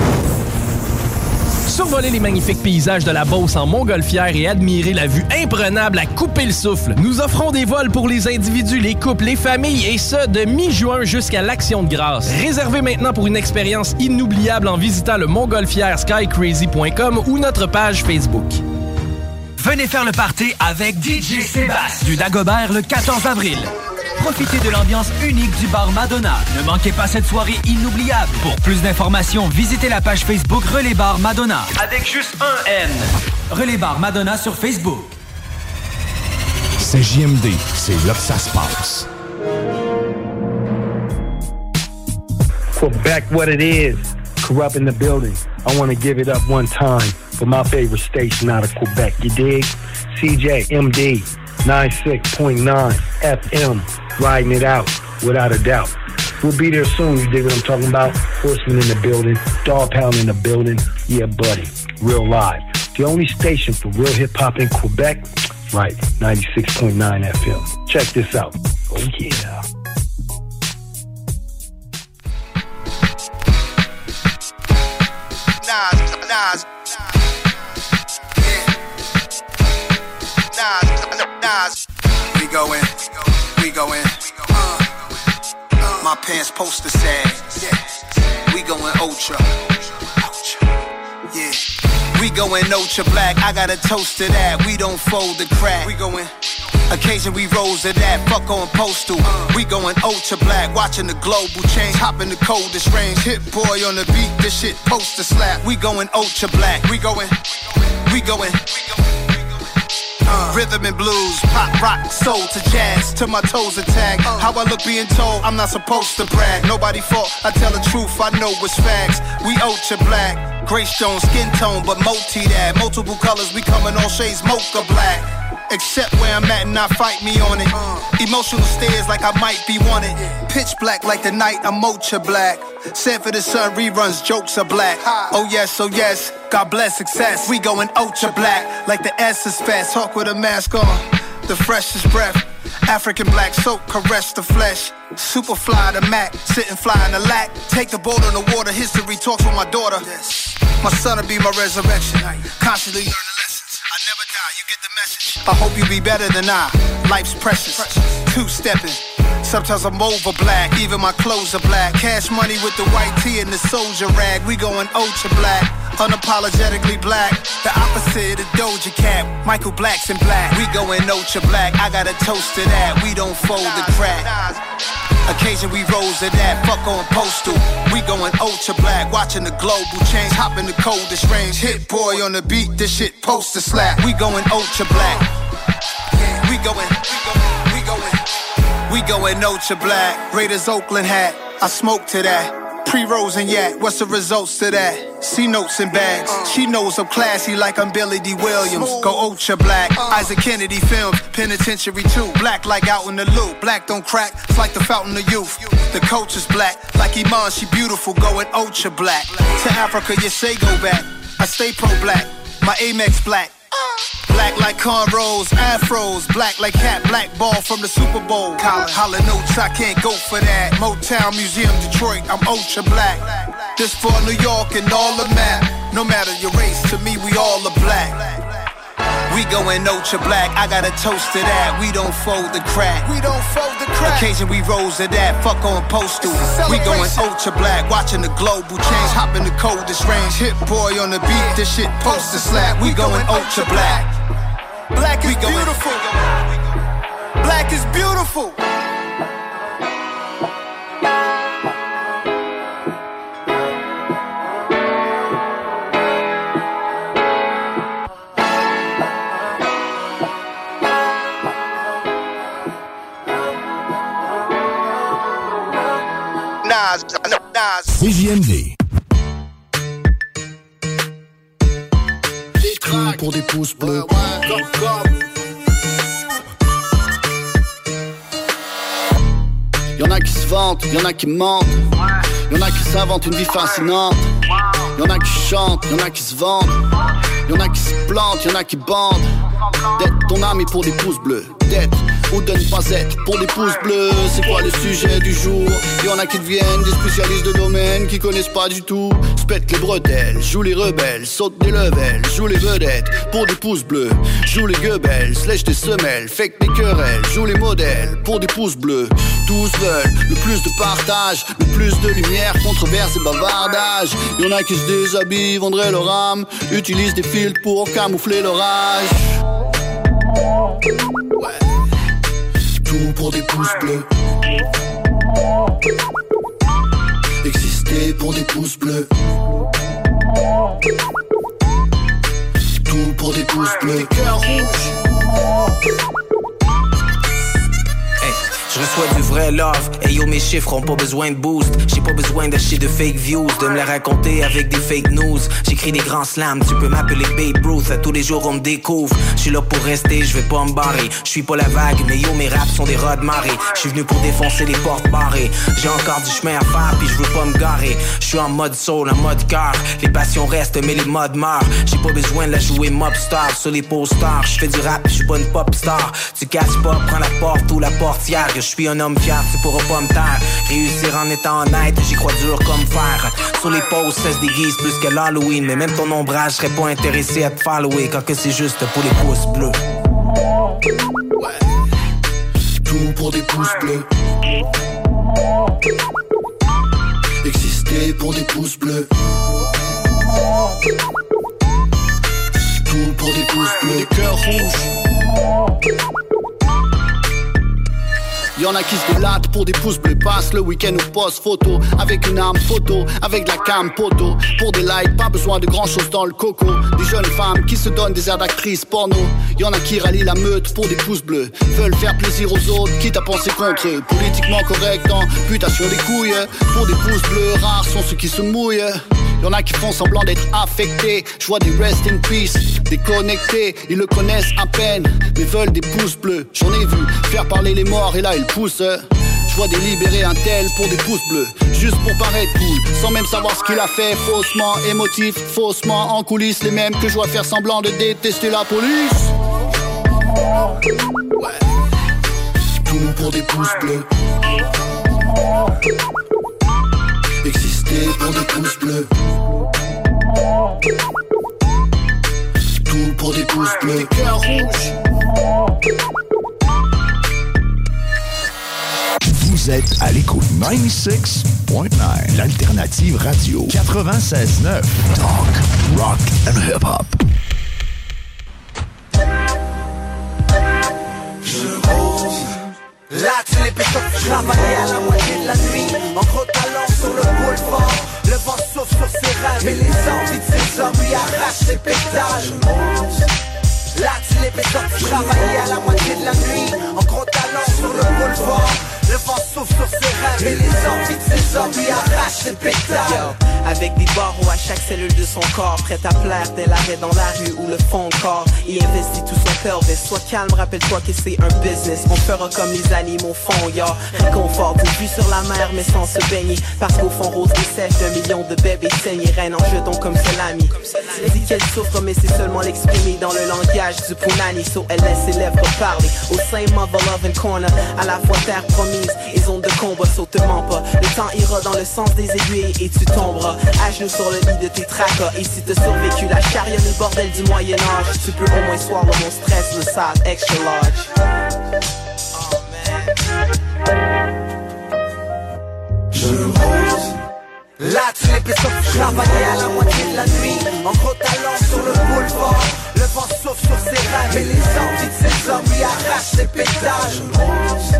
Survolez les magnifiques paysages de la Beauce en Montgolfière et admirez la vue imprenable à couper le souffle. Nous offrons des vols pour les individus, les couples, les familles et ce, de mi-juin jusqu'à l'Action de grâce. Réservez maintenant pour une expérience inoubliable en visitant le montgolfièreskycrazy.com ou notre page Facebook. Venez faire le party avec DJ Sébastien du Dagobert le 14 avril. Profitez de l'ambiance unique du bar Madonna. Ne manquez pas cette soirée inoubliable. Pour plus d'informations, visitez la page Facebook Relais Bar Madonna. Avec juste un N. Relais Bar Madonna sur Facebook. C'est JMD, c'est là que ça se passe. Quebec, what it is. Corrupt in the building. I want to give it up one time for my favorite station out of Quebec. You dig? CJMD 96.9 FM. Riding it out without a doubt. We'll be there soon. You dig what I'm talking about? Horseman in the building. Dog pound in the building. Yeah, buddy. Real live. The only station for real hip hop in Quebec. Right. 96.9 FM. Check this out. Oh, yeah. Nas, Nas. Nas, Nas. We go in, we go in. Uh, uh, my pants poster said, yeah. We going ultra. Yeah. We going ultra black. I got a toast to that. We don't fold the crack. We going. Occasion we rose to that, fuck on postal. We going ultra black, watching the global change, hopping the coldest range. Hit-Boy on the beat, this shit poster slap. We going ultra black, we going, we going. Uh, rhythm and blues, pop, rock, soul to jazz, till my toes attack. How I look being told, I'm not supposed to brag. Nobody fault, I tell the truth, I know it's facts. We ultra black, Grace Jones, skin tone, but multi that. Multiple colors, we come in all shades, mocha black. Except where I'm at and not fight me on it. Emotional stares like I might be wanted. Pitch black like the night, I'm ultra black. Said for the sun, reruns, jokes are black. Oh yes, oh yes, God bless success. We going ultra black, like the S is fast. Talk with a mask on, the freshest breath. African black soap caress the flesh. Superfly the Mac, sitting fly in the lack. Take the boat on the water, history talks with my daughter. My son will be my resurrection. Constantly learning. I never die, you get the message. I hope you be better than I. Life's precious. Two stepping. Sometimes I'm over black, even my clothes are black. Cash money with the white tee and the soldier rag. We going ultra black, unapologetically black. The opposite of Doja Cat. Michael Black's in black. We going ultra black. I got a toast to that. We don't fold the crack. Occasion we rose to that, fuck on postal. We going ultra black, watching the global change, hop in the coldest range. Hit-Boy on the beat, this shit poster slap. We going ultra black. Going, we going, we going. We going ultra black. Raiders Oakland hat, I smoke to that. Pre-rolls and yak, what's the results to that? C notes and bags. She knows I'm classy like I'm Billy Dee Williams. Go ultra black. Isaac Kennedy films, penitentiary too. Black like out in the loop. Black don't crack, it's like the fountain of youth. The coach is black, like Iman, she beautiful, going ultra black. To Africa, you say go back. I stay pro black, my Amex black. Black like cornrows, afros, black like cat, black ball from the Super Bowl. Colin, Hall & Oates, I can't go for that. Motown Museum, Detroit, I'm ultra black. This for New York and all the map. No matter your race, to me we all are black. We goin' ultra black, I got a toast to that. We don't fold the crack. We don't fold the crack. Occasion we rose to that, fuck on postal. We goin' ultra black, watching the global change, hop in the coldest range. Hit-Boy on the beat, this shit poster slap. We goin' ultra black. Black is beautiful. Black is beautiful. CJMD. Pour des pouces bleus. Y'en a qui se vantent, y'en a qui mentent. Y'en a qui s'inventent une vie fascinante. Y'en a qui chantent, y'en a qui se vendent. Y'en a qui se plantent, y'en a qui bandent. D'être ton ami pour des pouces bleus. D'être ou de ne pas être pour des pouces bleus. C'est quoi le sujet du jour? Y'en a qui deviennent des spécialistes de domaine qui connaissent pas du tout. Se pètent les bretelles, jouent les rebelles, sautent des levels, jouent les vedettes pour des pouces bleus. Joue les gueubelles, lèche des semelles, fake des querelles, joue les modèles pour des pouces bleus. Tous veulent le plus de partage, le plus de lumière, controverse et bavardage. Y'en a qui se déshabillent, vendraient leur âme, utilisent des filtres pour camoufler l'orage. Tout pour des pouces bleus. Exister pour des pouces bleus. Tout pour des pouces bleus. Des cœurs rouges. Je reçois du vrai love, et yo mes chiffres ont pas besoin de boost. J'ai pas besoin d'acheter de fake views, de me les raconter avec des fake news. J'écris des grands slams, tu peux m'appeler Babe Ruth. À tous les jours on me découvre, je suis là pour rester, je vais pas me barrer. Je suis pas la vague, mais yo mes raps sont des rods marées. Je suis venu pour défoncer les portes barrées. J'ai encore du chemin à faire, puis je veux pas me garer. Je suis en mode soul, en mode car Les passions restent, mais les modes meurent. J'ai pas besoin de la jouer mob star sur les posters. Je fais du rap, je suis pas une pop star. Tu casses pas, prends la porte ou la portière suis un homme fier, tu pourras pas me taire Réussir en étant honnête, j'y crois dur comme fer Sur les posts, ça se déguise plus que l'Halloween Mais même ton ombrage serait pas intéressé à te follower Quand que c'est juste pour les pouces bleus Tout pour des pouces bleus. Exister pour des pouces bleus. Tout pour des pouces bleus. Des cœurs rouges. Y'en a qui se délatent pour des pouces bleus Passe le week-end ou post photo Avec une arme photo, avec de la cam poteau Pour des likes, pas besoin de grand chose dans le coco. Des jeunes femmes qui se donnent des airs d'actrices porno. Y'en a qui rallient la meute pour des pouces bleus. Veulent faire plaisir aux autres, quitte à penser contre eux. Politiquement correct en putation des couilles. Pour des pouces bleus, rares sont ceux qui se mouillent Y'en a qui font semblant d'être affectés. Je vois des rest in peace, déconnectés. Ils le connaissent à peine, mais veulent des pouces bleus. J'en ai vu faire parler les morts et là ils poussent. Je vois des libérés un tel pour des pouces bleus, juste pour paraître cool, sans même savoir ce qu'il a fait, faussement émotif, faussement en coulisses, les mêmes que je vois faire semblant de détester la police. pour des pouces bleus. Pour des pouces bleus. Tout pour des pouces bleus. Des cœurs rouges. Vous êtes à l'écoute 96.9, l'alternative radio 96.9. Talk, rock and hip-hop. Je rose. Là, tu les pétons, je travaillais à la moitié de la nuit. Souffle sur ses rêves et les envies de ses hommes lui arrachent ses pétales. Là, tu les pétons, je travaillais à la moitié de la nuit. En gros talent sur le boulevard. Le vent souffle sur ses rêves et les envies de ses hommes lui arrachent ses pétales. Avec des barreaux à chaque cellule de son corps Prêt à plaire dès l'arrêt dans la rue ou le fond corps. Il investit tout son pelvis Sois calme, rappelle-toi que c'est un business. On fera comme les animaux font, y'a Réconfort d'une vue sur la mer mais sans se baigner. Parce qu'au fond rose et sèche d'un million de bébés saignés Reine en jetons comme salami. Dit qu'elle souffre mais c'est seulement l'exprimer dans le langage du punani. So elle laisse ses lèvres parler. Au sein mother love and corner. À la fois terre promise et zone de combat So te mens pas, le temps ira dans le sens des aiguilles Et tu tomberas à genoux sur le lit de tes tracas Et si t'as survécu la chariot le bordel du Moyen-Âge Tu peux au moins swallow mon stress, le sale extra large Je rose. Là, tu les pétons, je travaillais à la moitié de la nuit. En gros talent sur le boulevard. Le vent souffle sur ses rêves et les envies de ses hommes lui arrachent ses pétales. Là,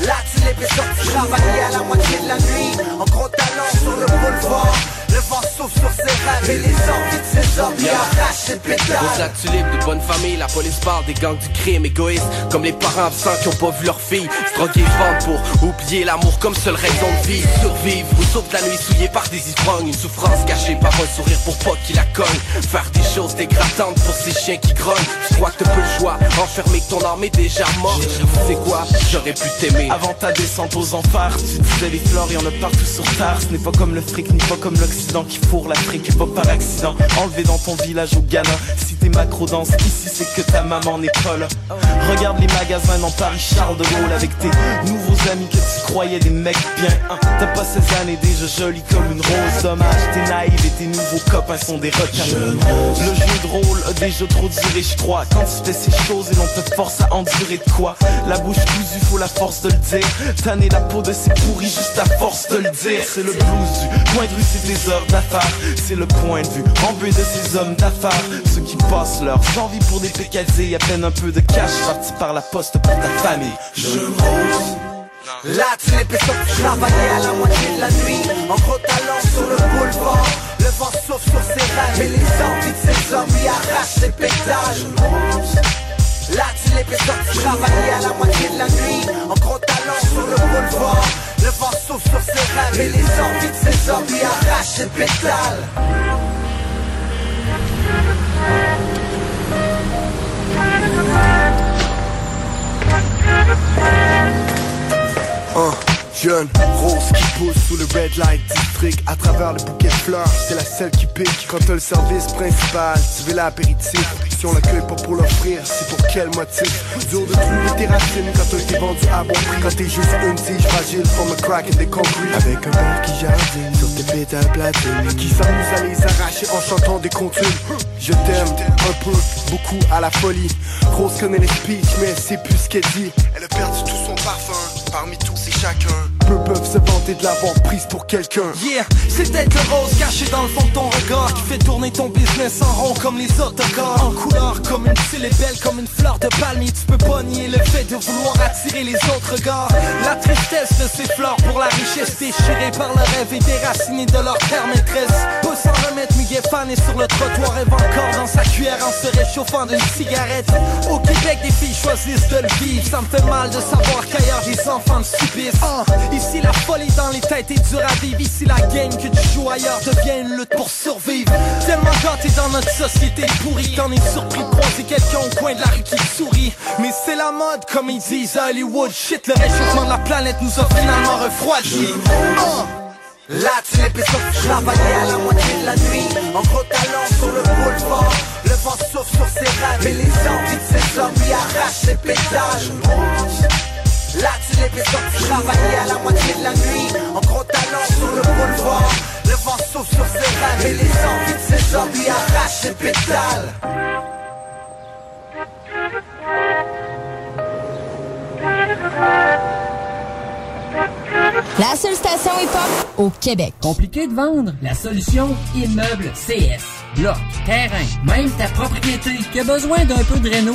tu les pétons, je travaillais à la moitié de la nuit. En gros talent sur le boulevard. Le vent souffle sur ses rêves et les envies de ses hommes lui arrachent ses pétales. la tulipe de bonne famille, la police parle des gangs du crime égoïste. Comme les parents absents qui ont pas vu leur fille. Se droguer vendre pour oublier l'amour comme seule raison de vie Survivre ou sauve la nuit souillée par des ivrognes. Une souffrance cachée par un sourire pour pas qu'il la cogne. Faire des choses dégradantes pour ces chiens qui grognent. Je crois que t'as peu le choix, enfermé que ton arme est déjà morte. C'est quoi, j'aurais pu t'aimer. Avant ta descente aux enfers, tu disais les fleurs, y'en a partout sur terre. Ce n'est pas comme le fric, ni pas comme qui fourre l'Afrique, et pas par accident. Enlevé dans ton village au Ghana. Si t'es macro danse, ici c'est que ta maman n'est là. Regarde les magasins dans Paris Charles de Gaulle avec tes nouveaux amis que tu croyais des mecs bien. hein. T'as pas ces années déjà jolie comme une rose. Dommage, t'es naïve et tes nouveaux copains sont des requins. Le jeu de rôle a déjà trop duré, je crois. Quand tu fais ces choses et l'on te force à endurer de quoi? La bouche cousue, faut la force de le dire. Tanner la peau de ces pourris juste à force de le dire. C'est le blues du point de vue, c'est des C'est le point de vue vue de ces hommes d'affaires. Ceux qui passent leurs envies pour des pécadilles. À peine un peu de cash parti par la poste pour ta famille. Je rose. Là, tu les pétons, je travaillais à la moitié de la nuit. En gros talent sur le boulevard. Le vent souffle sur ses rêves et les envies de ses hommes lui arrachent ses pétales. Là, tu les pétons, je travaillais à la moitié de la nuit. En gros talent sur le boulevard. Le vent souffle sur ses rêves et les envies de ses lui arrachent ses pétales. Un jeune rose qui pousse sous le red light district à travers le bouquet de fleurs. C'est la seule qui pique quand t'as le service principal. Tu veux l'apéritif. Si on l'accueille pas pour l'offrir, c'est pour quel motif? Dur de trouver tes racines quand t'as été vendu à bon prix. Quand t'es juste une tige fragile from a crack in the concrete. Avec un père qui jardine sur tes pétales platines. Qui s'amuse à les arracher en chantant des comptines. Je t'aime un peu, beaucoup à la folie. Rose connaît les speeches, mais c'est plus ce qu'elle dit. Elle a perdu tout son parfum. Parmi tous et chacun. Peu peuvent se vanter de l'avoir prise pour quelqu'un. Yeah, c'est peut-être le rose caché dans le fond de ton regard Qui fait tourner ton business en rond comme les autocars. En couleur comme une fille est belle comme une fleur de palmier. Tu peux pas nier le fait de vouloir attirer les autres regards. La tristesse de ces fleurs pour la richesse Déchirée par le rêve et déracinée de leur terre maîtresse Peut s'en remettre, Miguel fané sur le trottoir Rêve encore dans sa cuillère en se réchauffant d'une cigarette. Au Québec des filles choisissent de le vivre. Ça me fait mal de savoir qu'ailleurs des enfants Ah, Ici la folie dans les têtes est dure à vivre Ici la game que tu joues ailleurs devient une lutte pour survivre Tellement gâté dans notre société pourrie T'en es surpris de croiser quelqu'un au coin de la rue qui sourit Mais c'est la mode comme ils disent à Hollywood Shit le réchauffement de la planète nous a finalement refroidi Ah. Là, tu les pétons, je travaillais à la moitié de la nuit. En gros talent sur le boulevard. Le vent souffle sur ses rêves et les envies de ses hommes lui arrachent ses pétales. Là tu l'épaisseur, tu travaillais à la moitié de la nuit En gros talent sur le boulevard Le vent souffle sur ses rêves Et les envies de ses hommes lui arrachent ses pétales La seule station hip-hop au Québec. Compliqué de vendre? La solution Immeuble CS. Bloc, terrain, même ta propriété qui a besoin d'un peu de réno?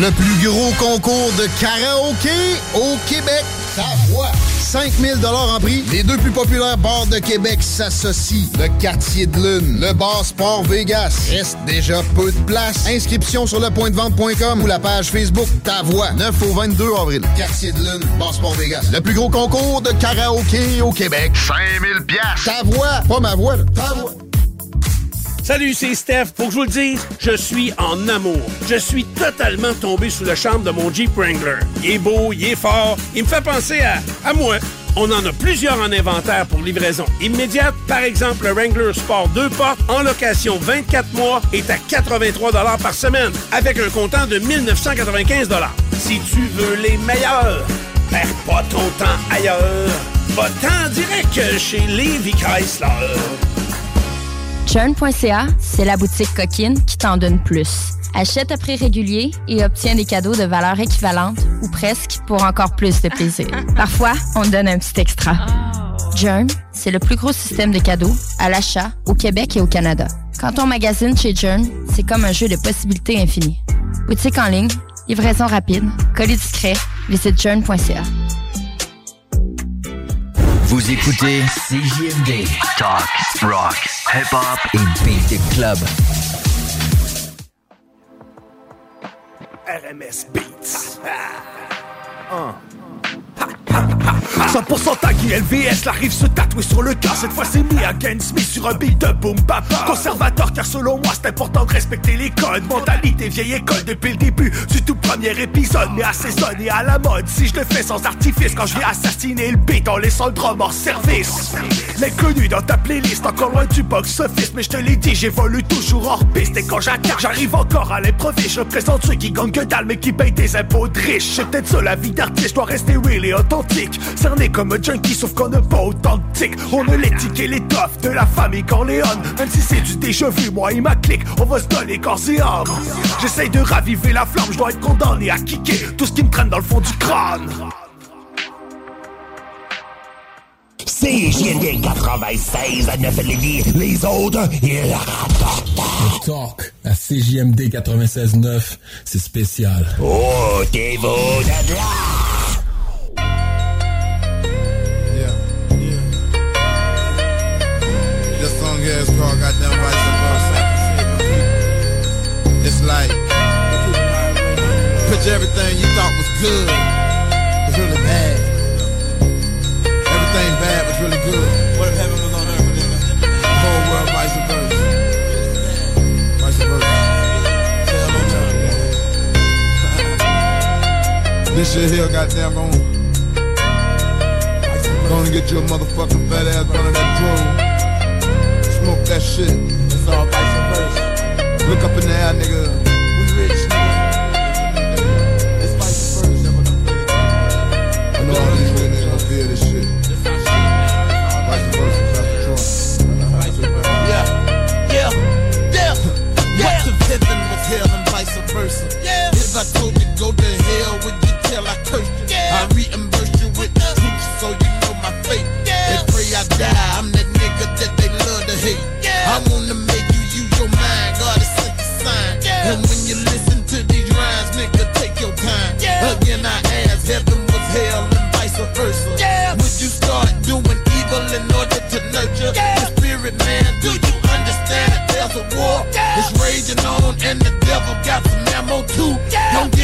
Le plus gros concours de karaoké au Québec. Ta voix. 5000 en prix. Les deux plus populaires bars de Québec s'associent. Le Quartier de Lune, le Bar Sport Vegas. Reste déjà peu de place. Inscription sur lepointdevente.com ou la page Facebook Ta Voix. 9 au 22 avril. Quartier de Lune, Bar Sport Vegas. Le plus gros concours de karaoké au Québec. 5000 pièces. Ta voix, pas ma voix. là. Ta voix. Salut, c'est Steph. Pour que je vous le dise, je suis en amour. Je suis totalement tombé sous le charme de mon Jeep Wrangler. Il est beau, il est fort, il me fait penser à, à moi. On en a plusieurs en inventaire pour livraison immédiate. Par exemple, le Wrangler Sport 2 portes en location 24 mois est à 83 par semaine avec un comptant de 1995 Si tu veux les meilleurs, perds pas ton temps ailleurs. Va-t'en direct chez Levi Chrysler. Churn.ca, c'est la boutique coquine qui t'en donne plus. Achète à prix régulier et obtiens des cadeaux de valeur équivalente ou presque pour encore plus de plaisir. Parfois, on te donne un petit extra. Jern, c'est le plus gros système de cadeaux à l'achat au Québec et au Canada. Quand on magasine chez Jern, c'est comme un jeu de possibilités infinies. Boutique en ligne, livraison rapide, colis discret, visite jern.ca. Vous écoutez CJMD. Talk, rock, hip-hop et beat the club. RMS Beats. 100% taggy LVS, la rive se tatouer sur le cœur. Cette fois c'est mis against me sur un beat de boom papa Conservateur car selon moi c'est important de respecter les codes. Mentalité vieille école depuis le début du tout premier épisode. Mais assaisonné à la mode si je le fais sans artifice Quand je vais assassiner le beat en laissant le drum hors service. L'inconnu dans ta playlist encore loin du box office Mais je te l'ai dit j'évolue toujours hors piste. Et quand j'attaque j'arrive encore à l'improviste. Je représente ceux qui gagnent que dalle mais qui payent des impôts de riches. C'est peut-être ça la vie d'artiste, je dois rester real et authentique Cerné comme un junkie sauf qu'on n'a pas autant de tic On a l'éthique et l'étoffe de la famille Corleone Même si c'est du déjà vu, moi et ma clique On va se donner corps et âme J'essaye de raviver la flamme, je dois être condamné à kicker Tout ce qui me traîne dans le fond du crâne CJMD 96 à 9 Lévis. Les autres, ils rapportent. Le talk à CJMD 96.9, c'est spécial. Oh, t'es vous de là! It's like picture everything you thought was good was really bad. Everything bad was really good. What if heaven was on earth then the whole world vice versa? Vice versa. This shit here, goddamn, gon' Gonna get you a motherfucking fat ass of that drone. Smoke that shit. Look up in the air, nigga. We rich, nigga. It's vice versa. I know all these niggas feel this shit. Vice versa, that's the. Yeah, yeah, yeah. What if heaven was hell and vice versa? Yeah. If I told you go to hell, would you tell I cursed you? I reimburse you with proof so you know my fate. They pray I die, I'm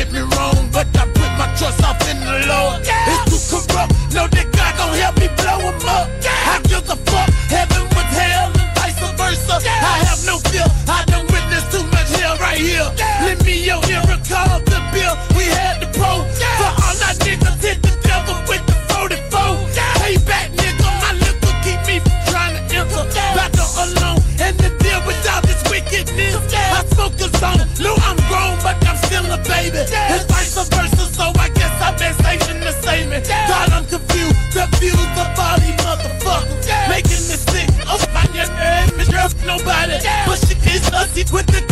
get me wrong, but I put my trust off in the Lord. It's too corrupt, know that God gon' help me blow him up. I give a fuck, God, I'm confused, confused the body motherfucker. Making this sick up on your nerve, nobody. But she is a secret.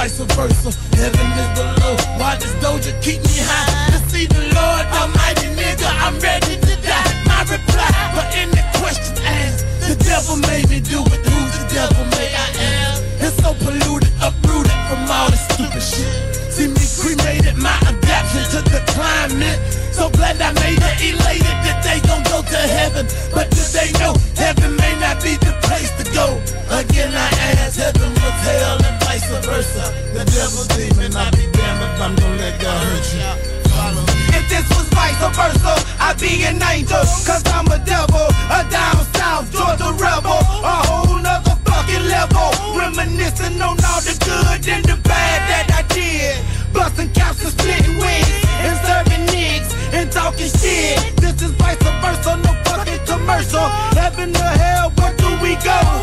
Vice versa. Heaven is below. Why does Doja keep me high? To see the Lord Almighty, nigga, I'm ready to die. My reply, but in the question asked, the devil made me do it. Who the devil may I am? It's so polluted, uprooted from all this stupid shit. See me cremated, my adaptation to the climate. So glad I made it, elated that they gon' go to heaven. But do they know heaven The devil demon, I be damned if I'm gonna let God hurt you. If this was vice versa, I'd be an angel. Cause I'm a devil, a down south Georgia rebel. A whole nother fucking level. Reminiscing on all the good and the bad that I did. Busting caps and splitting wigs. And serving nicks and talking shit. This is vice versa, no fucking commercial. Heaven or hell, where do we go?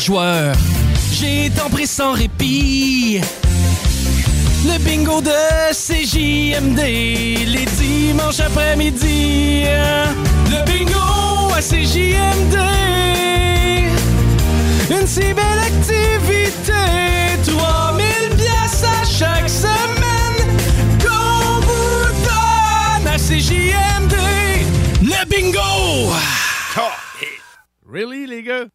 Joueur. J'ai tant pris sans répit. Le bingo de CJMD, les dimanches après-midi. Le bingo à CJMD. Une si belle activité. 3000 pièces à chaque semaine. Qu'on vous donne à CJMD. Le bingo! Really, les gars?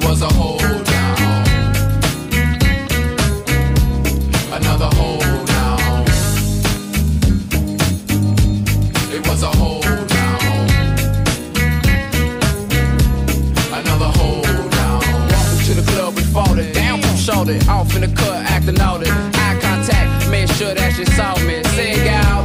It was a hold down. Another hold down. It was a hold down. Another hold down. The club. Off in the cut, acting it. Eye contact, make sure that she saw me.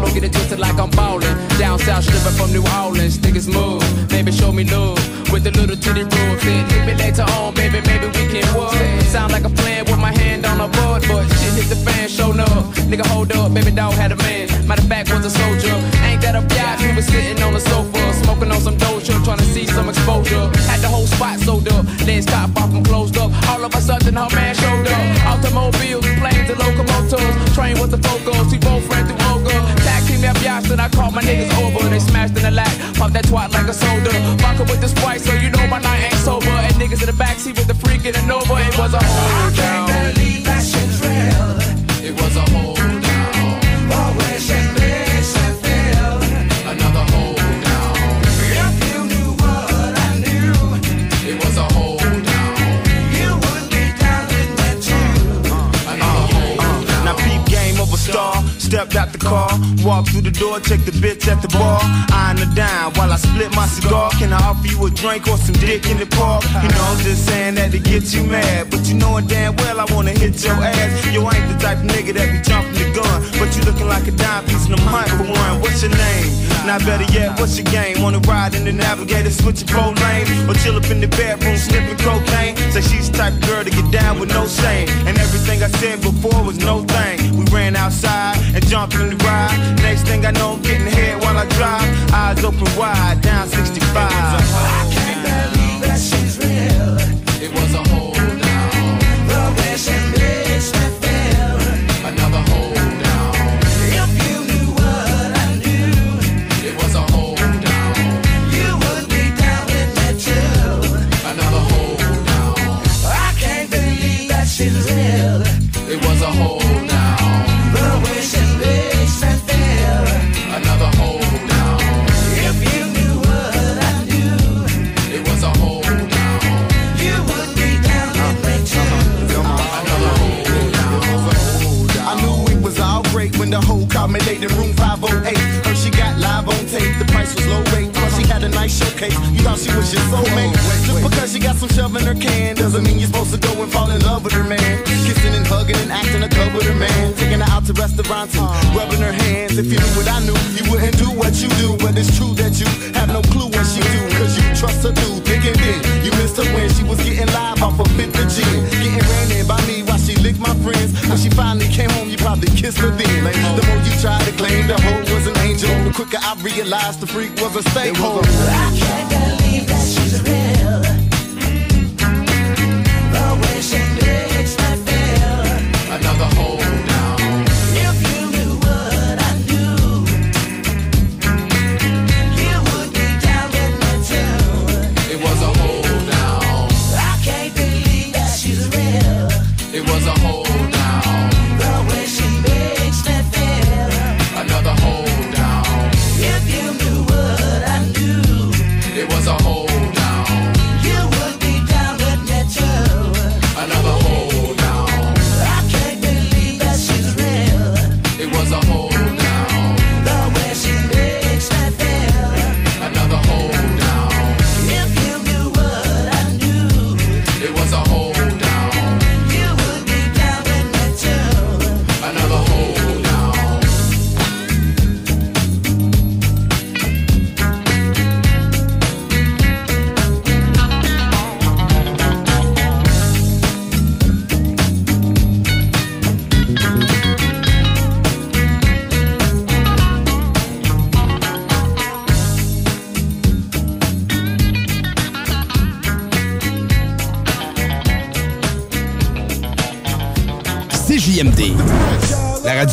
Don't get it twisted like I'm ballin'. Down south, from New Orleans. Niggas move, baby, show me love. With the little titty rule fit. Hit me later on, baby, maybe we can work. Sound like I'm playing with my hand on a board, but shit hit the fan, show no. Nigga, hold up, baby, dog had a man. Matter of fact, was a soldier. Ain't that a biatch? We was sitting on the sofa, smoking on some doja, trying to see some exposure. Had the whole spot sold up, legs top off and closed up. All of a sudden, her man showed up. Automobiles, planes, and locomotives. Train with the focus, we both ran through Olga. Team FBI, and I called my niggas over. They smashed in the lap, popped that twat like a soda. Vodka with the sprite, so you know my night ain't sober. And niggas in the backseat with the freak and over. It was a hold down. believe that shit's real. It was a stepped out the car, walked through the door, check the bitch at the bar, eyeing her down while I split my cigar. Can I offer you a drink or some dick in the park? You know, I'm just saying that to get you mad, but you know it damn well I wanna hit your ass. Yo, I ain't the type of nigga that be jumping the gun, but you looking like a dime piece in the mic for one. What's your name? Now better yet, what's your game? Wanna ride in the navigator, switching four lanes, or chill up in the bedroom sniffing cocaine? Say she's the type of girl to get down with no shame, and everything I said before was no thing. We ran outside and jumped in the ride. Next thing I know, I'm getting head while I drive. Eyes open wide, down 65. Realized the freak was a stakeholder.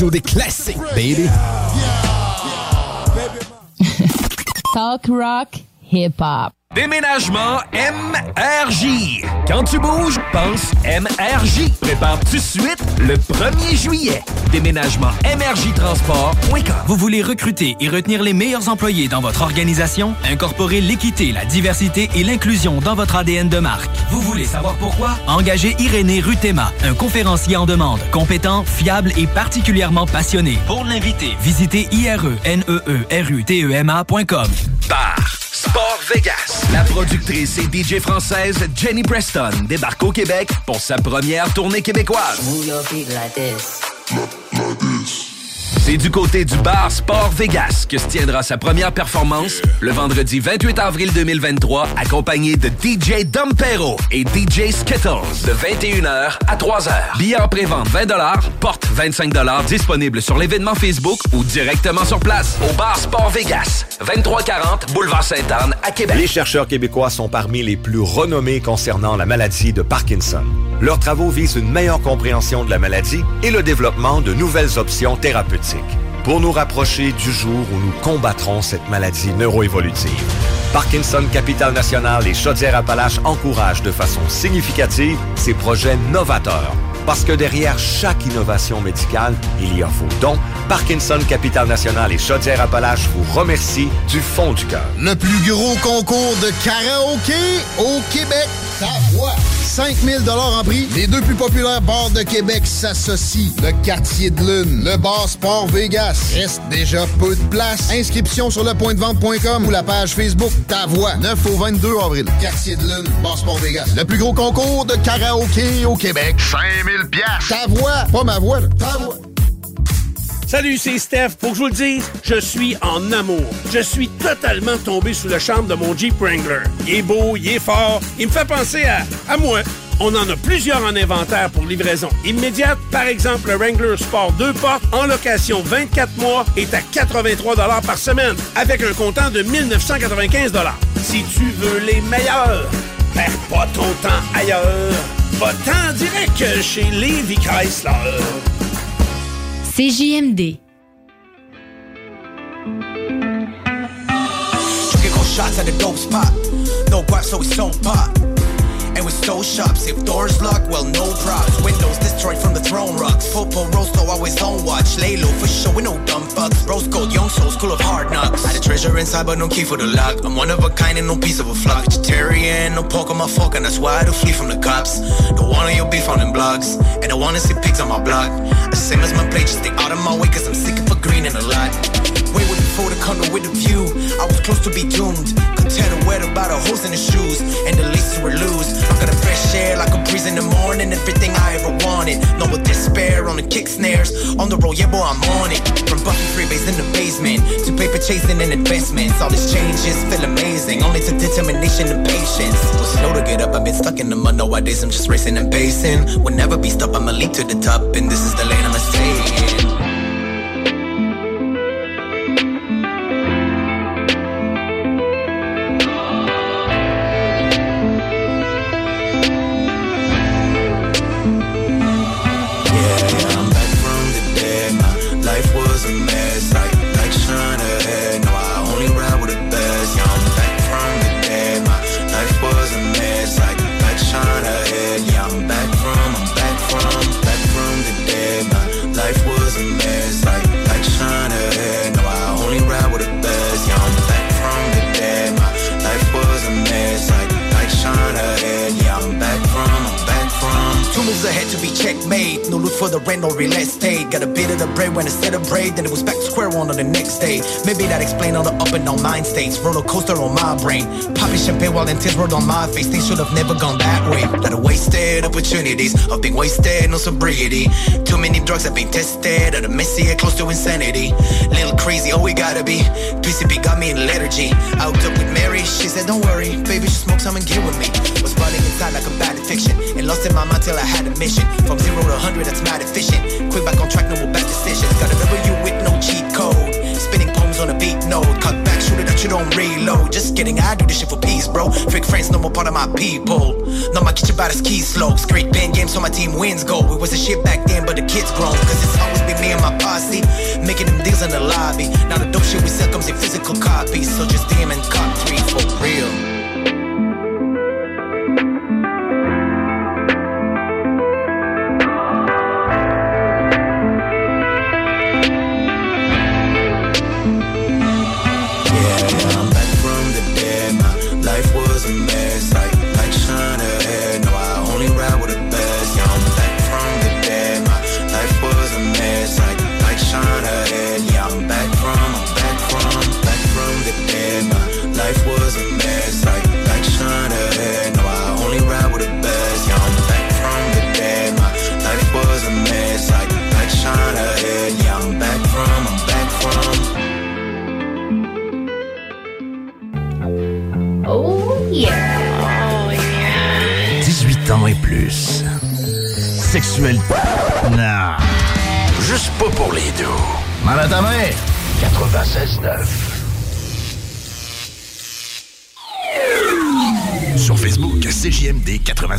Radio des classiques, baby. Talk rock, hip hop. Déménagement MRJ. Quand tu bouges, pense MRJ. Prépare tout de suite le 1er juillet. Déménagement MRJ Transport.com. Vous voulez recruter et retenir les meilleurs employés dans votre organisation? Incorporer l'équité, la diversité et l'inclusion dans votre ADN de marque. Vous voulez savoir pourquoi? Engagez Irénée Rutema, un conférencier en demande, compétent, fiable et particulièrement passionné. Pour l'inviter, visitez ireneerutema.com. Bar Sport Vegas. La productrice et DJ française Jenny Preston débarque au Québec pour sa première tournée québécoise. C'est du côté du bar Sport Vegas que se tiendra sa première performance le vendredi 28 avril 2023, accompagné de DJ Dompero et DJ Skittles de 21h à 3h. Billets en pré-vente 20 porte 25 disponible sur l'événement Facebook ou directement sur place au bar Sport Vegas, 2340 Boulevard Sainte-Anne à Québec. Les chercheurs québécois sont parmi les plus renommés concernant la maladie de Parkinson. Leurs travaux visent une meilleure compréhension de la maladie et le développement de nouvelles options thérapeutiques pour nous rapprocher du jour où nous combattrons cette maladie neuroévolutive. Parkinson Capital National et Chaudière-Appalaches encouragent de façon significative ces projets novateurs. Parce que derrière chaque innovation médicale, il y a vos dons. Parkinson Capital National et Chaudière-Appalaches vous remercient du fond du cœur. Le plus gros concours de karaoké au Québec. Ta voix. 5000 en prix. Les deux plus populaires bars de Québec s'associent. Le Quartier de Lune, le bar Sport Vegas. Reste déjà peu de place. Inscription sur lepointdevente.com ou la page Facebook Ta Voix. 9 au 22 avril. Quartier de Lune, bar Sport Vegas. Le plus gros concours de karaoké au Québec. 5000 pièces. Ta voix, pas ma voix. là. Ta. Salut, c'est Steph. Faut que je vous le dise, je suis en amour. Je suis totalement tombé sous le charme de mon Jeep Wrangler. Il est beau, il est fort, il me fait penser à, à moi. On en a plusieurs en inventaire pour livraison immédiate. Par exemple, le Wrangler Sport 2 portes en location 24 mois est à 83 par semaine avec un comptant de 1995 Si tu veux les meilleurs, perds pas ton temps ailleurs. Va-t'en direct chez Levi Chrysler. CJMD. Shots at the dope spot. No guap, so we so pop. And we stole shops. If doors locked, well, no props. Windows destroyed from the throne rocks. Football rosto always on watch. Lay low for sure, we no dumb fucks. Rose gold, young souls, school of hard knocks. Had a treasure inside, but no key for the lock. I'm one of a kind and no piece of a flock. Vegetarian, no pork on my fork, and that's why I do flee from the cops. Don't want your beef on them blogs. And I wanna see pigs on my block. The same as my plate, just stay out of my way, cause I'm sick of a green and a lot. Way with for the condo with a view. I was close to be doomed. Could tell the weather by the holes in the shoes and the laces were loose. I got a fresh air like a breeze in the morning. Everything I ever wanted. No more despair on the kick snares. On the road, yeah, boy, I'm on it. From Buffy freebays in the basement to paper chasing and investments. All these changes feel amazing. Only to determination and patience. Was slow to get up. I've been stuck in the mud. Nowadays, I'm just racing and pacing. Will never be stopped. I'ma leap to the top, and this is the lane I'ma stay for the rent or real estate. Got a bit of the bread when I celebrate. Then it was back to square one on the next day. Maybe that explain all the up and down mind states. Roller coaster on my brain. Popping champagne while tears rolled on my face. Things should have never gone that way. Lot of wasted opportunities. I've been wasted, no sobriety. Too many drugs have been tested. At a messy close to insanity. Little crazy, oh we gotta be. PCP got me in lethargy. Out up with Mary, she said don't worry, baby, she smoke some and get with me. Was running inside like a bad addiction. And lost in my mind till I had a mission. From zero to hundred, that's mad efficient. Quick back on track, no more bad decisions. Gotta remember you with no cheat code. Spinning poems on a beat note. Cut back, shoot it that you don't reload. Just kidding, I do this shit for peace, bro. Fake friends, no more part of my people. No, my kitchen the ski slopes. Great pen games so my team wins go. It was a shit back then, but the kids grown. Cause it's always been me and my posse. Making them deals in the lobby. Now the dope shit we sell comes in physical copies. So just DM and cop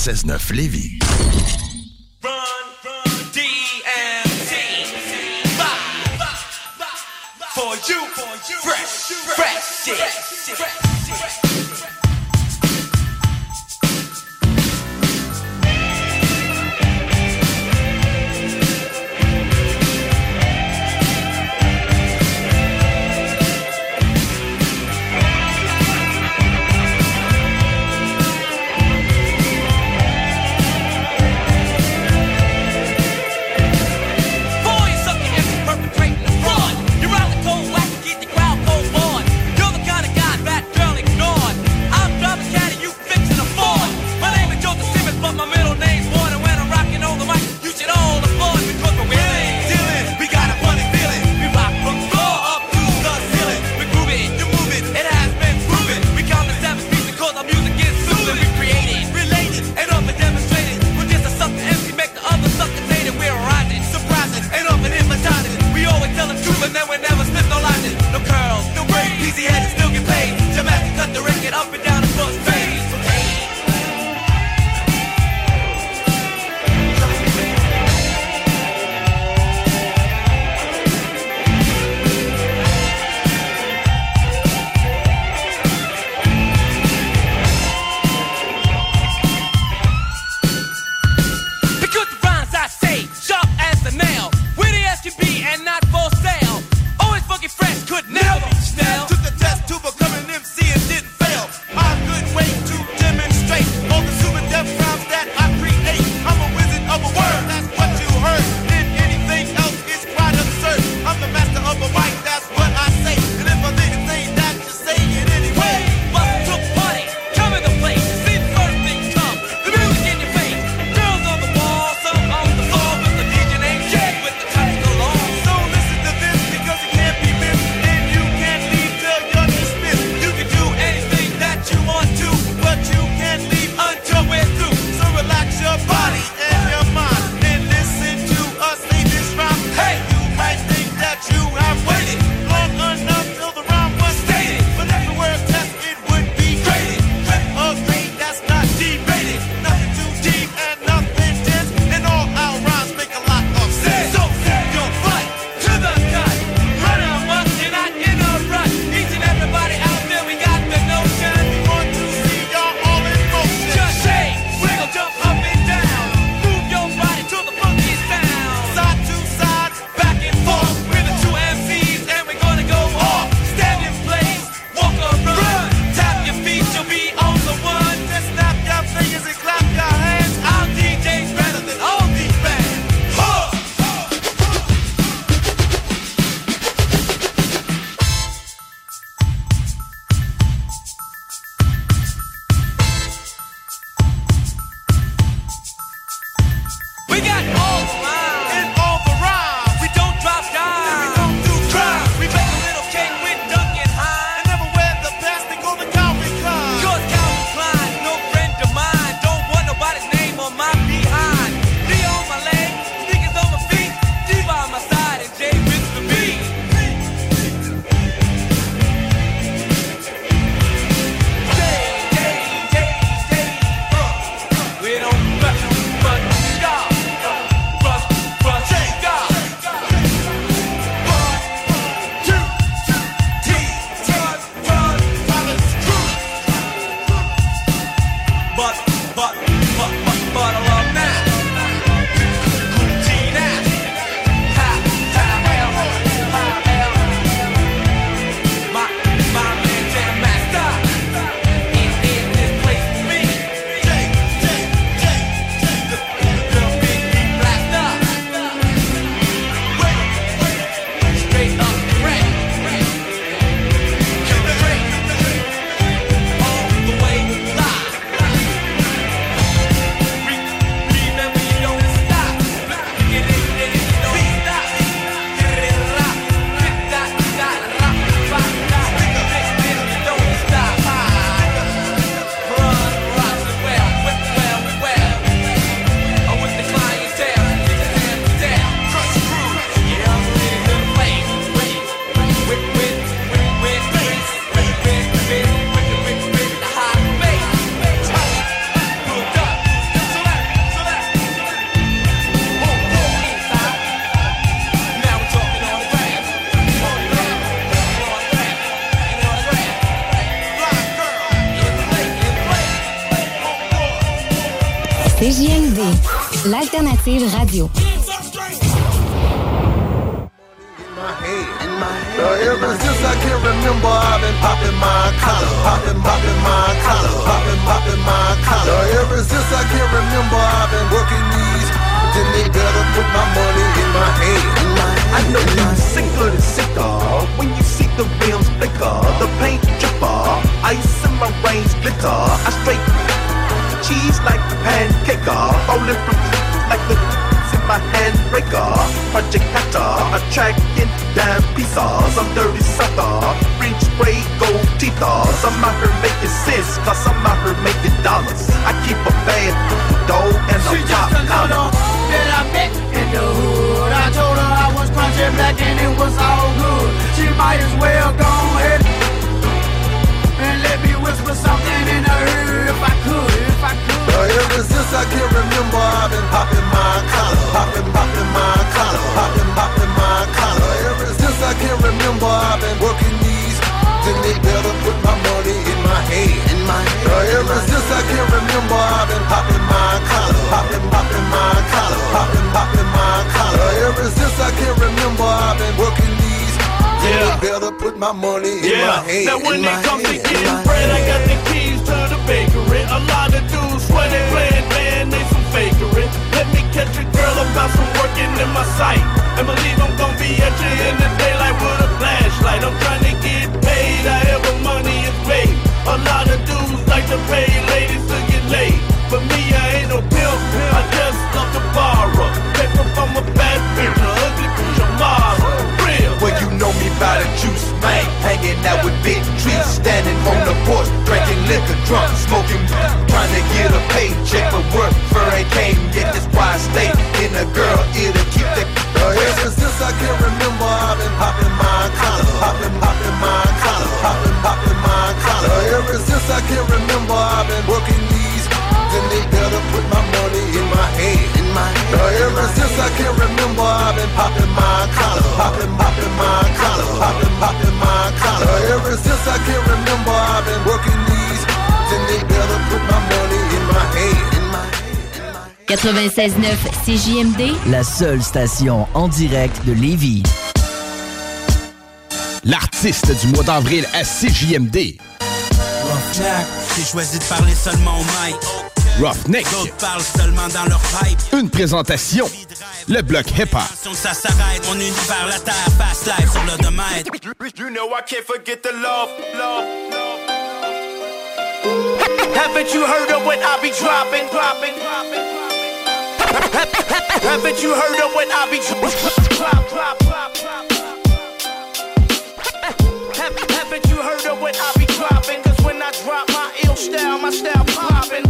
96.9 Lévis. Radio. Attracting damn pieces. I'm dirty sucker, ring spray gold teethers. I'm out here making sense, cause I'm out here making dollars. I keep a bad dough and a She pop just another collar. that I met in the hood. I told her I was Crunchy Black and it was all good. She might as well go ahead and let me whisper something in her ear if I could, ever since I can remember, I've been popping my collar, popping, popping my collar, popping, popping my collar. Ever since I can remember, I've been working these. Then they better put my money in my hand. In my hand. Ever since I can remember, I've been popping my collar, popping, popping my collar, popping, popping my collar. Ever since I can remember, I've been working these. Then they better put my money in my hand. Now when it comes to getting bread, I got the keys to the bakery. A lot of they playing man, they some fakery. Let me catch a girl about some working in my sight. And believe I'm gonna be at you in the daylight with a flashlight. I'm trying to get paid, I however money is paid. A lot of dudes like to pay ladies to get laid. But me, I ain't no pimp, I just love to borrow. Paper from a bad bitch, a ugly bitch, a model. By the juice, man. Hanging out with big trees, standing on the porch, drinking liquor, drunk, smoking, trying to get a paycheck. But work ain't came yet. That's why I stay in a girl keep the. So ever since I can remember, I've been popping my collar, popping, popping my collar, popping, popping my collar. So ever since I can remember, I've been working these. Then they better put my money in my hand. My hand. So ever since I can remember, I've been popping my collar, popping, popping my collar, popping, popping my collar. So ever since I can remember, I've been working these. Then they better put my money in my hand. In my 96.9 CJMD, La seule station en direct de Lévis. L'artiste du mois d'avril à CJMD. J'ai choisi de parler seulement au mic. Roughneck. D'autres parlent seulement dans leur pipe. Une présentation. Le bloc hip-hop. Ça s'arrête, mon univers, la terre, fast life sur l'odomètre. You know I can't forget the love, love, love. Haven't you heard of what I be dropping, dropping, dropping? Haven't you heard of what I be drop, drop, drop, drop? Have- Haven't you heard of what I be dropping? Cause when I drop my ill style, my style popping.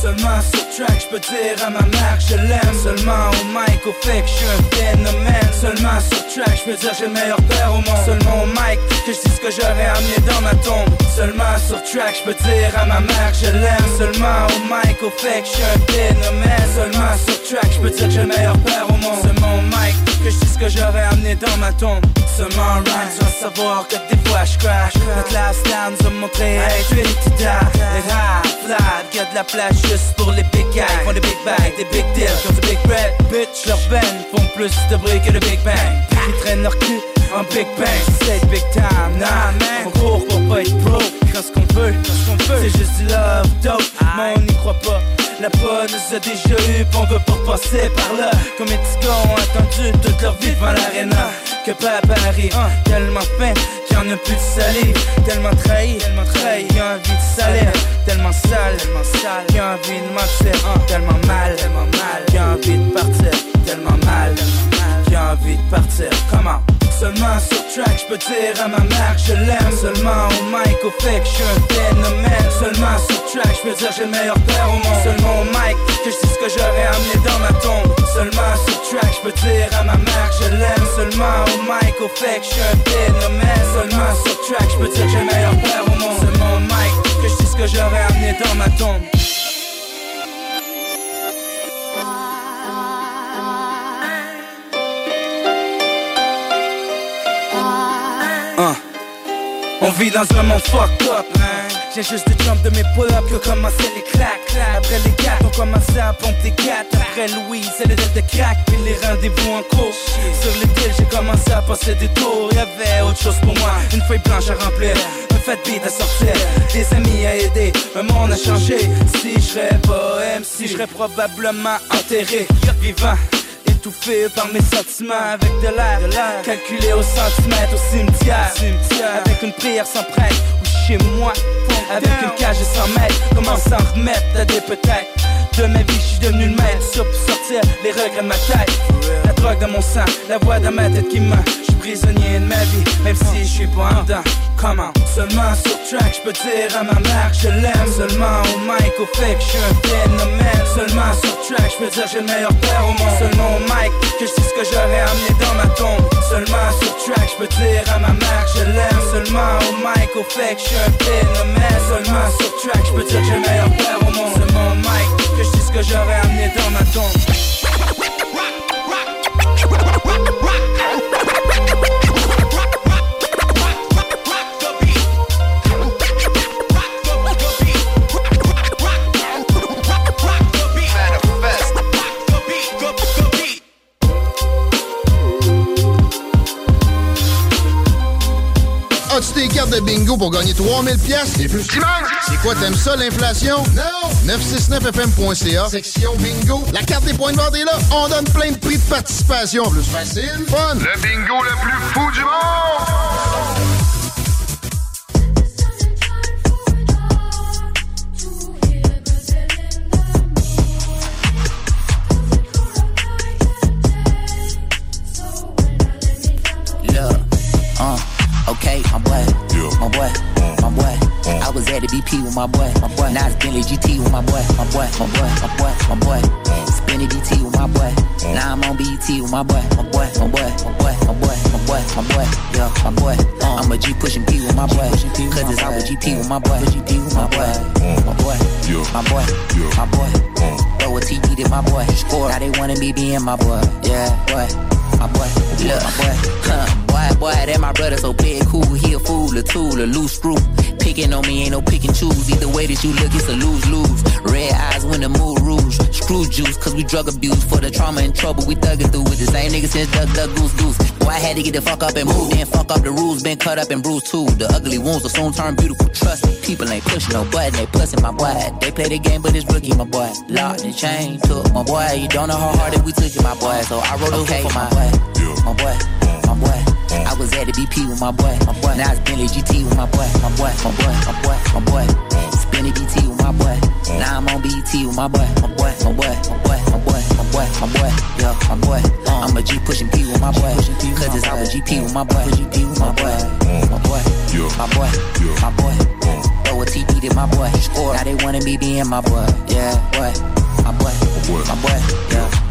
Seulement sur track, je peux dire à ma mère que je l'aime. Seulement au mic, au fait que je suis un phénomène. Seulement sur track, je peux dire j'ai le meilleur père au monde. Seulement au mic, que je dis ce que j'aurais amené dans ma tombe. Seulement sur track, je peux dire à ma mère que je l'aime. Seulement au mic, au fait que je suis un phénomène. Seulement sur track, je peux dire j'ai le meilleur père au monde. Seulement que je dis ce que j'aurais amené dans ma tombe. Seulement en rhyme, vas savoir que des fois je crash Notre last time nous a montré être une petite Les high fly, qu'il y a de la place juste pour les big guys. Font des big bags, des big deals, comme des big red Bitch, leur band font plus de bruit que le big bang. Ils traînent leur cul en big bang. C'est big time, nah man. On court pour pas être broke. Quand ce qu'on veut, c'est juste du love dope. Mais on n'y croit pas la bonne nous a déjà eu, on veut pas passer par là. Comme les ont attendu toute leur vie devant l'aréna Que papa arrive, tellement faim qu'il en a plus de salive. Tellement trahi, tellement trahi, qu'il a envie de salir. Tellement sale, tellement sale, qu'il a envie de mentir Tellement mal, tellement mal, qu'il a envie de partir Tellement mal, tellement mal, qu'il a envie de partir. Comment Seulement sur track, je peux dire à ma mère que je l'aime. Seulement au mic, au fait que je suis un phénomène. Seulement sur track, je peux dire j'ai le meilleur père au monde. Seulement au mic, que je dis ce que j'aurais amené dans ma tombe. Seulement sur track, je peux dire à ma mère que je l'aime. Seulement au mic, au fait que je suis un phénomène. Seulement sur track, je peux dire j'ai le meilleur père au monde. Seulement au mic, que je dis ce que j'aurais amené dans ma tombe On vit dans un monde fucked up. J'ai juste des jump de mes pull-ups que commencer les claques. Après les gars, on commençait à pomper des gâtes. Après Louise, c'est le deal de crack, puis les rendez-vous en cours. Sur les deals, j'ai commencé à passer des tours. Y'avait autre chose pour moi, une feuille blanche à remplir. Un fait beat à sortir, des amis à aider. Un monde a changé. Si je serais pas MC, je probablement enterré, vivant étouffé par mes sentiments. Avec de l'air calculé au centimètre au cimetière, avec une prière sans prêtre ou chez moi avec une cage 100 mètres. Comment s'en remettre à des peut-être de ma vie je suis devenu le maître. Sur pour sortir les regrets de ma tête. La drogue dans mon sang la voix dans ma tête qui ment. Je suis prisonnier de ma vie même si je suis pas en dedans. Comment seulement sur track je peux dire à ma mère que je l'aime. Seulement au mic au fait que je suis un phénomène. Seulement sur track je peux dire j'ai le meilleur père au monde. Seulement au mic que je sais ce que j'aurais amené dans ma tombe. Seulement sur track je peux dire à ma mère que je l'aime. Seulement au mic au fait que je suis un phénomène. Seulement sur track je peux dire j'ai le meilleur père au monde. Seulement que je sais ce que j'aurais amené dans ma tombe de bingo pour gagner 3000 pièces et plus? C'est quoi, t'aimes ça, l'inflation? Non! 969fm.ca, section bingo. La carte des points de vente est là. On donne plein de prix de participation. Plus facile, fun. Le bingo le plus fou du monde! I was at the BP with my boy, my boy. Now it's Bentley GT with my boy, my boy, my boy, my boy, my boy. Spinny DT with my boy. Now I'm on BET with my boy, my boy, my boy, my boy, my boy, my boy, my boy. Yeah, my boy. Uh, I'm a G pushing P with my boy. Cause it's always GP with my boy, GP with my boy, my boy, my boy, my boy. Throw a TD to my boy. Score. Now they wanna be being my boy. Yeah, boy. Boy, look, my boy, huh, boy, boy, that my brother so big, cool. He a fool, a tool, a loose screw. Picking on me ain't no pick and choose. Either way that you look, it's a lose lose. Red eyes when the mood rouge. Screw juice, cause we drug abuse. For the trauma and trouble, we thugging through with the same nigga since duck, duck, goose, goose. I had to get the fuck up and move. Then fuck up the rules, been cut up and bruised too. The ugly wounds will soon turn beautiful. Trust me, people ain't pushing no button, they pussing my boy. They play the game, but it's rookie, my boy. Locked and chain took my boy. You don't know how hard it we took it, my boy. So I wrote a okay, for my boy, my boy, my boy. I was at the BP with my boy, my boy. Now it's Bentley GT with my boy, my boy, my boy, my boy, my boy. Spinny BT with my boy. Now I'm on BET with my boy, my boy, my boy, my boy, my boy, my boy, my boy, yeah, my boy. I'm a G pushing P with my boy, cause it's our GP with my boy, GP with my boy, my boy, my boy, my boy. Throw a TD to my boy, now they wanna be being my boy, yeah, my boy, my boy, my boy, yeah.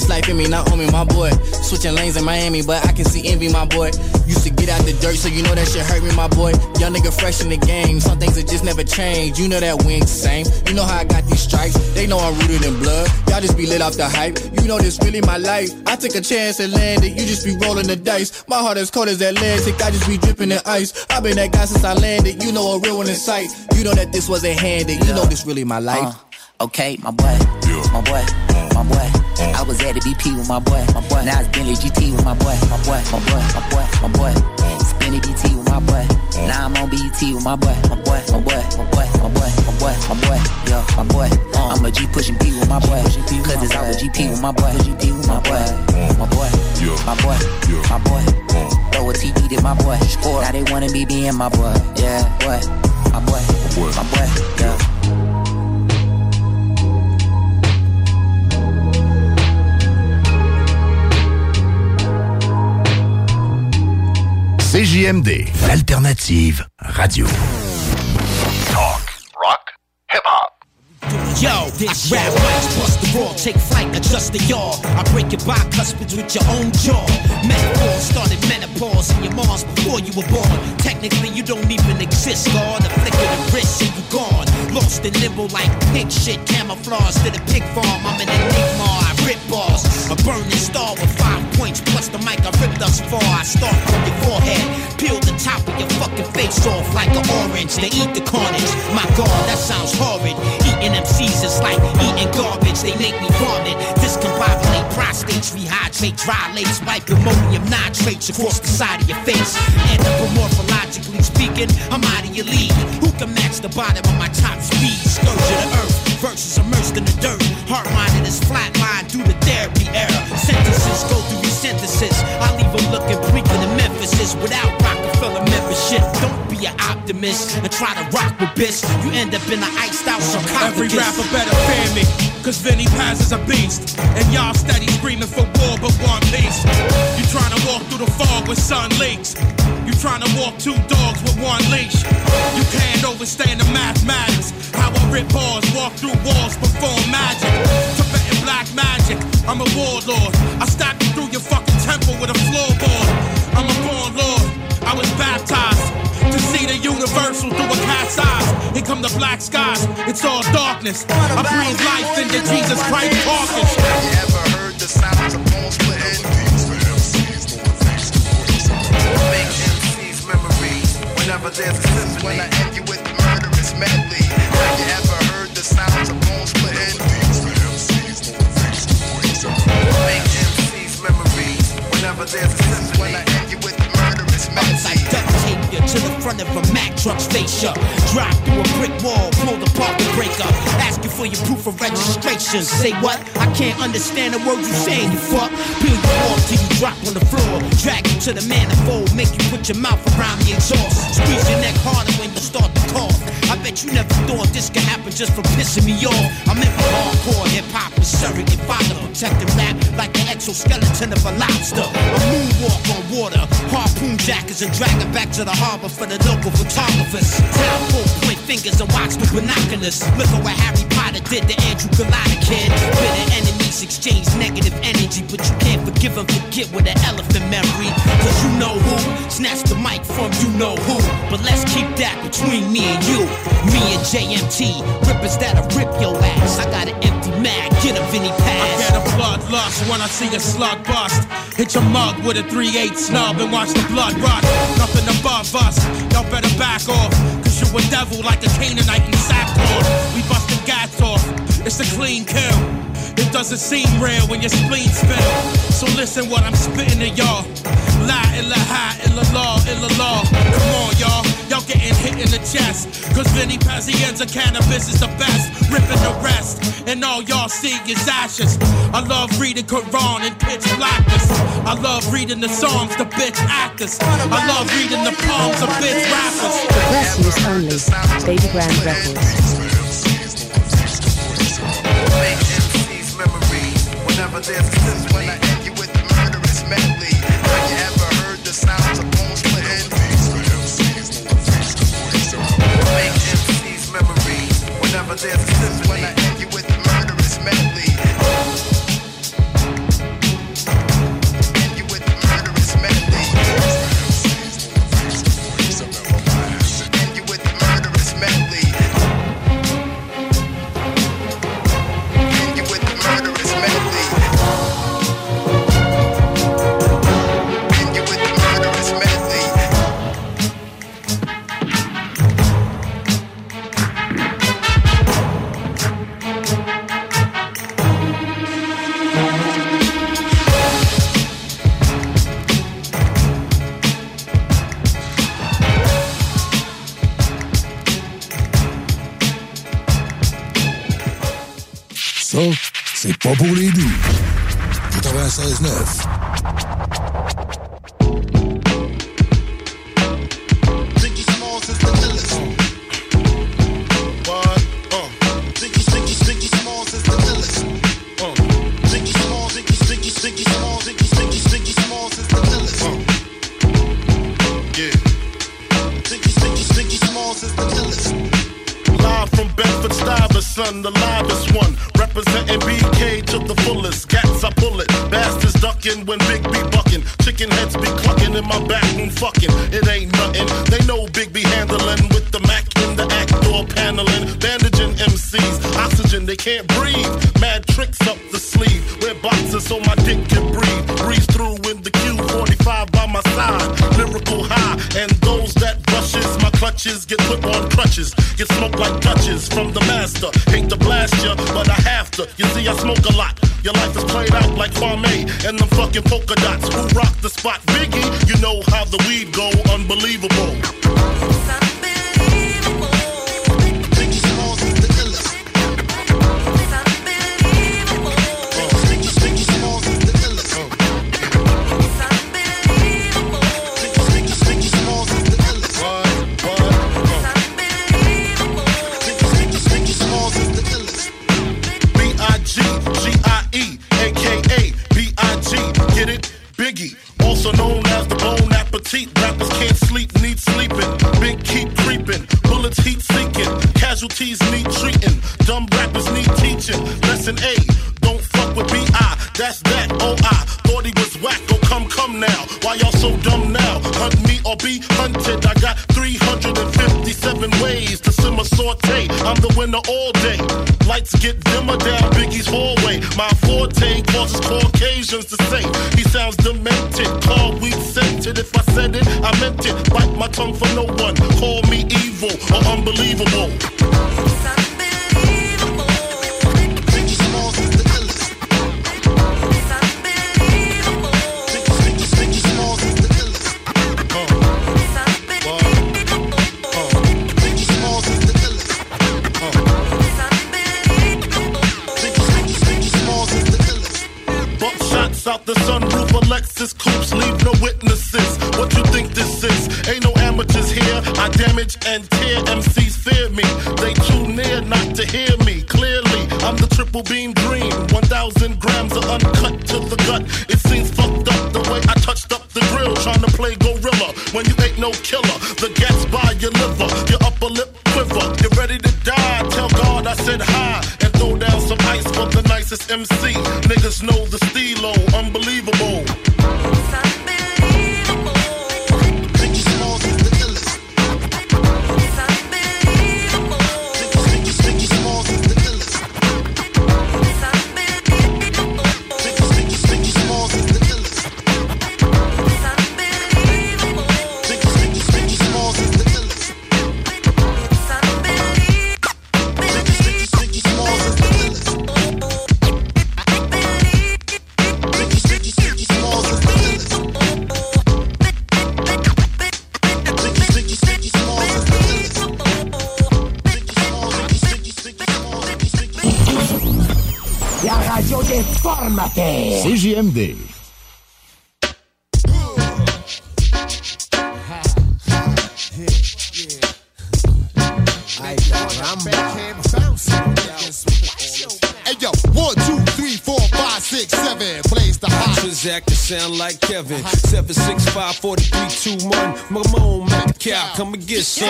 This life in me, not on me, my boy. Switching lanes in Miami, but I can see envy, my boy. Used to get out the dirt, so you know that shit hurt me, my boy. Young nigga fresh in the game, some things that just never change. You know that we ain't the same. You know how I got these stripes, they know I'm rooted in blood. Y'all just be lit off the hype. You know this really my life. I took a chance and landed, you just be rolling the dice. My heart as cold as Atlantic, I just be dripping in ice. i been that guy since I landed, you know a real one in sight. You know that this wasn't handed, you know this really my life. Uh, okay, my boy, my boy, my boy. I was at the BP with my boy, my boy. Now it's Bentley GT with my boy, my boy, my boy, my boy, my boy. Spinny BT with my boy. Now I'm on BET with my boy, my boy, my boy, my boy, my boy, my boy, my boy, yeah, my boy. I'm a G pushing P with my boy, cause it's our GP with my boy, GP with my boy, my boy, my boy, my boy. Throw a TD to my boy, now they wanna be being my boy, yeah, boy, my boy, my boy, yeah. CJMD, l'alternative radio. Talk, rock, hip hop. Yo, I grab mics, bust the raw, take flight, adjust the yaw. I break your bicuspids with your own jaw. Metaphor started menopause in your Mars before you were born. Technically, you don't even exist, God. The flick of the wrist and you gone. Lost in limbo like pig shit, camouflage to the pig farm. I'm an enigma, I rip bars. A burning star with five points plus the mic I ripped thus far. I start from your forehead, peel the top of your fucking face off like an orange. They eat the carnage. My God, that sounds horrid. Eating MCs is like eating garbage. They make me vomit. Discombobulate prostates, rehydrate, dry lace, wipe ammonium nitrates across the side of your face. And anthropomorphologically speaking, I'm out of your league. Who can match the bottom of my top speed? Scourge of the earth versus immersed in the dirt. Heart minded is flatline through the therapy era. Sentences go through your synthesis. I leave them looking bleaker than Memphis is without Rockefeller membership. Don't an optimist and try to rock with this. You end up in an iced out sarcophagus. Every rapper better fear me, cause Vinnie Paz is a beast. And y'all steady screaming for war but want peace. You trying to walk through the fog with sun leaks. You trying to walk two dogs with one leash. You can't overstand the mathematics. How I rip bars, walk through walls, perform magic. Tibetan black magic, I'm a warlord. I stab you through your fucking temple with a floorboard. I'm a born lord, I was baptized eyes. Here come the black skies, it's all darkness. I breathe life into Jesus Christ carcass. Have you ever heard the sounds of bones splitting? Make MC's memories whenever there's a symphony. When I end you with murderous medley. Have you ever heard the sounds of bones splitting? Make MC's memories whenever there's a symphony. You to the front of a Mack truck's face. Drop through a brick wall, pull the parking brake up. Ask you for your proof of registration. Say what? I can't understand the words you saying, you fuck. Peel you off till you drop on the floor. Drag you to the manifold, make you put your mouth around the exhaust. Squeeze your neck harder when you start to cough. I bet you never thought this could happen just for pissing me off. I'm in for hardcore hip hop with surrogate father protecting rap like the exoskeleton of a lobster. A moonwalk on water, harpoon jackets and drag it back to the harbor for the local photographers. Full point fingers and watch the binoculars. Look at what Harry Potter did to Andrew Galata kid. Bitter enemies exchange negative energy, but you can't forgive and forget with an elephant memory. Cause you know who snatched the mic from you know who. But let's keep that between me and you. Me and JMT, rippers that'll rip your when I see a slug bust. Hit your mug with a 3-8 snub and watch the blood rush. Nothing above us, y'all better back off. Cause you a devil like a Canaanite in sackcloth. We busting gats off, it's a clean kill. It doesn't seem real when your spleen spill. So listen what I'm spitting to y'all. La ilaha illallah. Come on, without getting hit in the chest. Cause Vinny Pazienza Canibus is the best, ripping the rest. And all y'all see is ashes. I love reading Quran and pitch blackness. I love reading the Psalms, the bitch actors. I love reading the palms of bitch rappers. Restless only, Baby Grand Records. There's a symphony. jazz when I Smoking polka dots. Who rock I'm the winner all day. Lights get dimmer down Biggie's hallway. My forte causes Caucasians to say he sounds demented. Call weak scented. If I said it, I meant it. Bite my tongue for no one. Call me evil or unbelievable. people being formateurs. CJMD. Hey yo, one, two, three, four, five, six, seven. Plays the hot. Transact to sound like Kevin. Seven six five four three two one. Mamone, make the cow come and get some.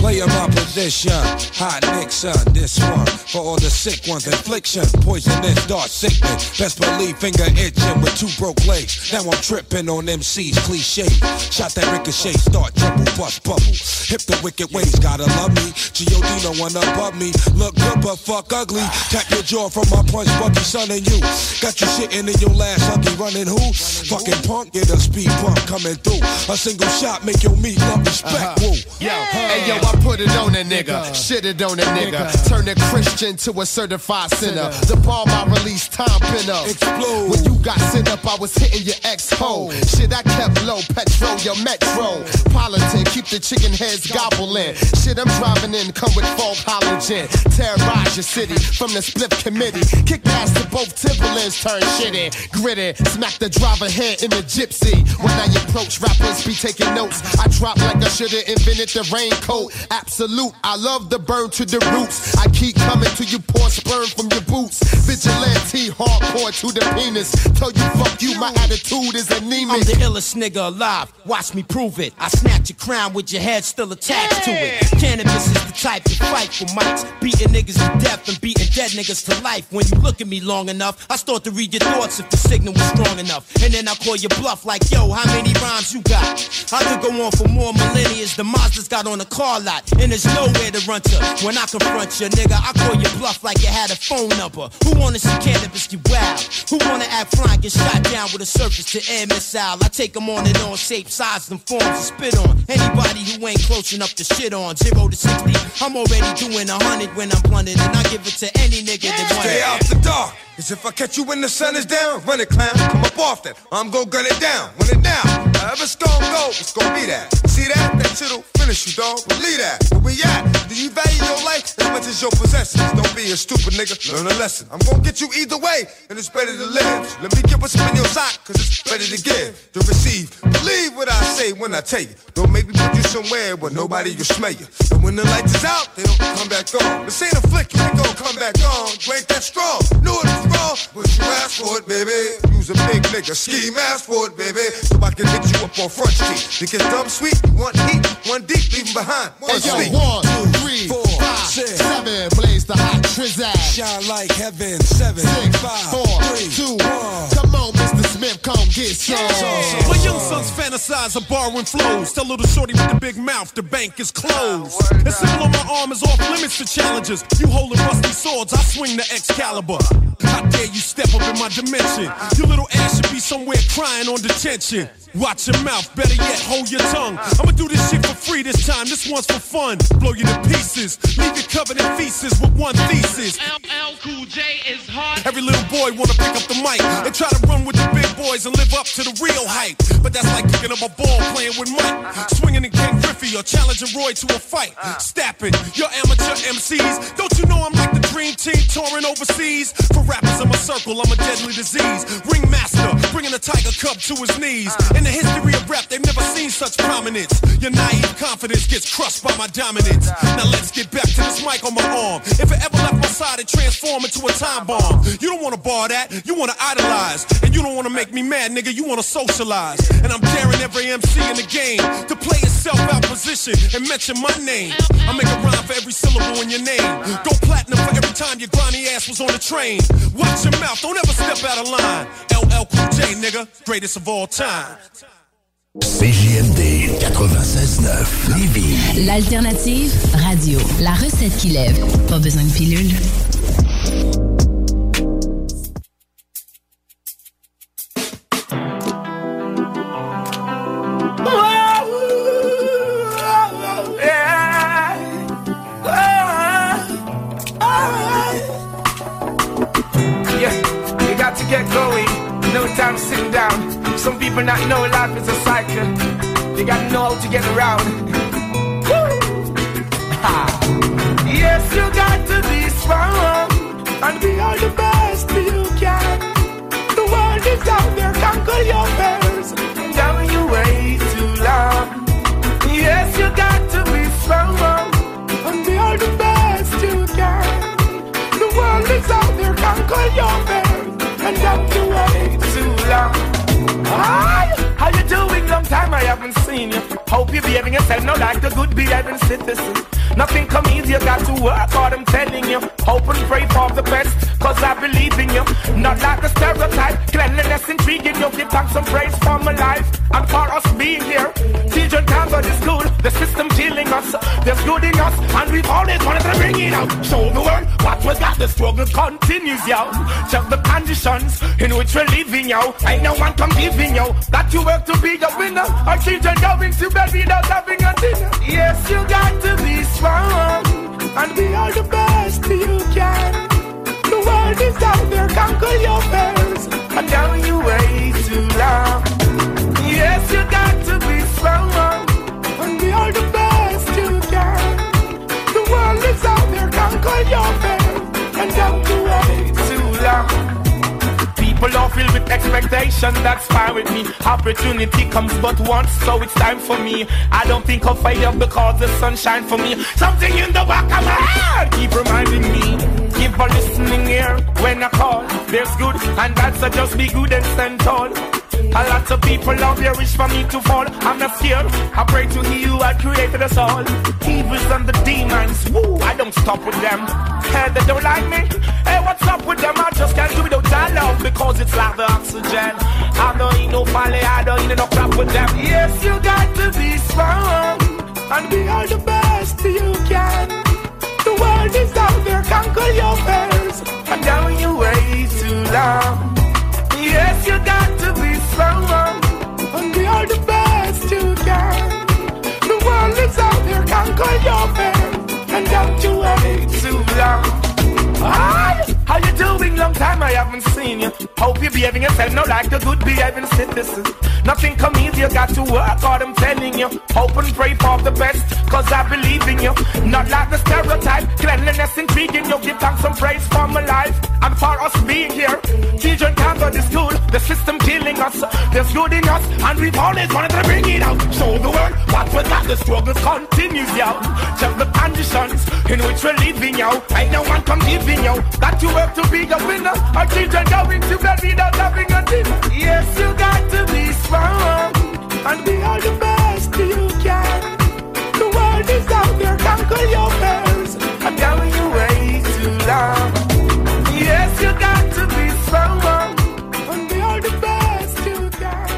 Play my position, hot Nixon, this one for all the sick ones, infliction, poisonous, dark sickness. Best believe finger itching with two broke legs. Now I'm tripping on MC's cliche. Shot that ricochet, start trouble, bust bubble. Hip the wicked ways, gotta love me. G.O.D. no one above me. Look good but fuck ugly. Tap your jaw from my punch, Bucky, son, and you. Got you shitting in your last ugly running who? Fucking punk, get a speed bump coming through. A single shot make your meat love respect. Uh-huh. Woo. Yo, hey yo, I put it on a nigga, shit it on a nigga, turn a Christian to a certified sinner. The bomb I release, time pin up. Explode. When you got sent up, I was hitting your ex hole. Shit, I kept low, petrol, your metro. Politic, keep the chicken heads gobbling. Shit, I'm driving in, come with fog halogen. Terrorize your city from the split committee. Kick ass to both Timberlands, turn shit in. Gritty, smack the driver head in the gypsy. When I approach, rappers be taking notes. I drop like I should've invented the raincoat. Absolute, I love the burn to the roots. I keep coming to you, pour sperm from your boots. Vigilante, hardcore to the penis. Tell you fuck you, my attitude is anemic. I'm the illest nigga alive. Watch me prove it. I snatch your crown with your head still attached to it. Canibus is the type to fight for mics. Beating niggas to death and beating dead niggas to life. When you look at me long enough, I start to read your thoughts if the signal was strong enough. And then I call your bluff like, yo, how many rhymes you got? I could go on for more millennia. The Mazda's got on a car lot. And there's nowhere to run to. When I confront you, nigga, I call you bluff like you had a phone number. Who wanna see Canibus get wild? Who wanna act fly and get shot down with a surface to air missile? I take them on and on, shape, size, and forms to spit on. Anybody who ain't close enough to shit on. Zero to 60, I'm already doing a hundred when I'm blunted. And I give it to any nigga that wants Stay out the dark. Cause if I catch you when the sun is down, run it, clown. Come up off that. I'm gonna gun it down. Run it down. However it's gon' go, it's gonna be that. See that? That shit'll finish you, dog. Believe that. Where we at? Do you value your life as much as your possessions? Don't be a stupid nigga. Learn a lesson. I'm gon' get you either way, and it's better to live. Let me get what's in your sock, cause it's better to give, to receive. Believe what I say when I tell you. Don't make me put you somewhere where nobody will smell you. And when the lights is out, they don't come back on. This ain't a flick, you ain't gon' come back on. You ain't that strong. Knew it was wrong, but you asked for it, baby. You's a big nigga, ski mask for it, baby. So I can hit you up on front street. You get dumb sweet, want heat, one deep, leave 'em behind. One Hey yo, one, two, three, five, seven. Blaze the hot trizag. Shine like heaven. Seven, Six, five, four, three, two, one. Come on, Mr. Smith, come get some. My young sons fantasize of borrowing flows. Tell little shorty with the big mouth, the bank is closed. The symbol on my arm is off limits to challenges. You holding rusty swords, I swing the Excalibur. How dare you step up in my dimension? Your little ass should be somewhere crying on detention. Watch your mouth, better yet, hold your tongue. I'ma do this shit for free this time, this one's for fun. Blow you to pieces, leave you covered in feces with one thesis. LL Cool J is hard. Every little boy wanna pick up the mic and try to run with the big boys and live up to the real hype. But that's like picking up a ball playing with Mike, swinging in Ken Griffey or challenging Roy to a fight. Stapping your amateur MCs. Don't you know I'm like the dream team touring overseas? For rappers in my circle, I'm a deadly disease. Ringmaster, bringing a tiger cub to his knees. In the history of rap, they've never seen such prominence. Your naive confidence gets crushed by my dominance. Now let's get back to this mic on my arm. If it ever left my side, it transformed into a time bomb. You don't wanna bar that, you wanna idolize. And you don't wanna make me mad, nigga, you wanna socialize. And I'm daring every MC in the game to play itself out position and mention my name. I make a rhyme for every syllable in your name. Go platinum for every time your grimy ass was on the train. Watch your mouth, don't ever step out of line. LL Cool J, nigga, greatest of all time. CJMD 96.9 Lévis. L'alternative radio. La recette qui lève. Pas besoin de pilule. No time sitting down. Some people not know life is a cycle. They gotta know how to get around. Yes, you got to be strong. and be all the best you can. The world is out there, conquer your fears. Now you wait too long. Yes, you got to be strong and be all the best you can. The world is out there, conquer your fears, how you doing? Long time I haven't seen you. Hope you're behaving yourself now like the good behaving citizen. Nothing come easy, you got to work hard, I'm telling you. Hope and pray for the best, cause I believe in you. Not like a stereotype, cleanliness intriguing you. Give thanks some praise for my life and for us being here. Children go to school, There's good in us, and we've always wanted to bring it out. Show the world what we got, the struggle continues, yo. Check the conditions in which we're living, yo. Ain't no one giving, yo. that you work to be a winner. Our children going to bed without having a dinner. Yes, you got to be strong and be all the best you can. The world is out there, conquer your fears, and don't you wait too long. Yes, you got to be strong and be all the best conquer your fears, and don't you wait too long. People are filled with expectation, that's fine with me. Opportunity comes but once, so it's time for me. I don't think of failure because the sun shine for me. Something in the back of my head keep reminding me. A listening here when I call. There's good and bad, so just be good and stand tall. A lot of people out there wish for me to fall. I'm not scared. I pray to He who created us all. Evils and the demons, woo, I don't stop with them. Hey, they don't like me. Hey, what's up with them? I just can't do without that love because it's like the oxygen. I don't need no folly, I don't eat no crap with them. Yes, you got to be strong and be all the best you can. World is out there, conquer your fears, and don't you wait too long. Yes, you got to be strong and be all the best you can. The world is out there, conquer your fears, and don't you wait too long. Hi, how you doing? Long time I haven't seen you. Hope you're behaving yourself now like a good behaving citizen. Nothing come easy, you got to work hard, I'm telling you. Hope and pray for the best, cause I believe in you. Not like the stereotype, cleanliness intriguing you. Give thanks and praise for my life and for us being here. Children can't go to school, the system killing us. There's good in us, and we've always wanted to bring it out. Show the world what we got, the struggle continues, yo. Check the conditions in which we're living, yo. Ain't no one come giving, yo. Got to work to be a winner. Our children going to bed without having a dinner. Yes, you got to be strong and be all the best you can. The world is out there, conquer your fears, and don't you wait too long. Yes, you got to be strong and be all the best you can.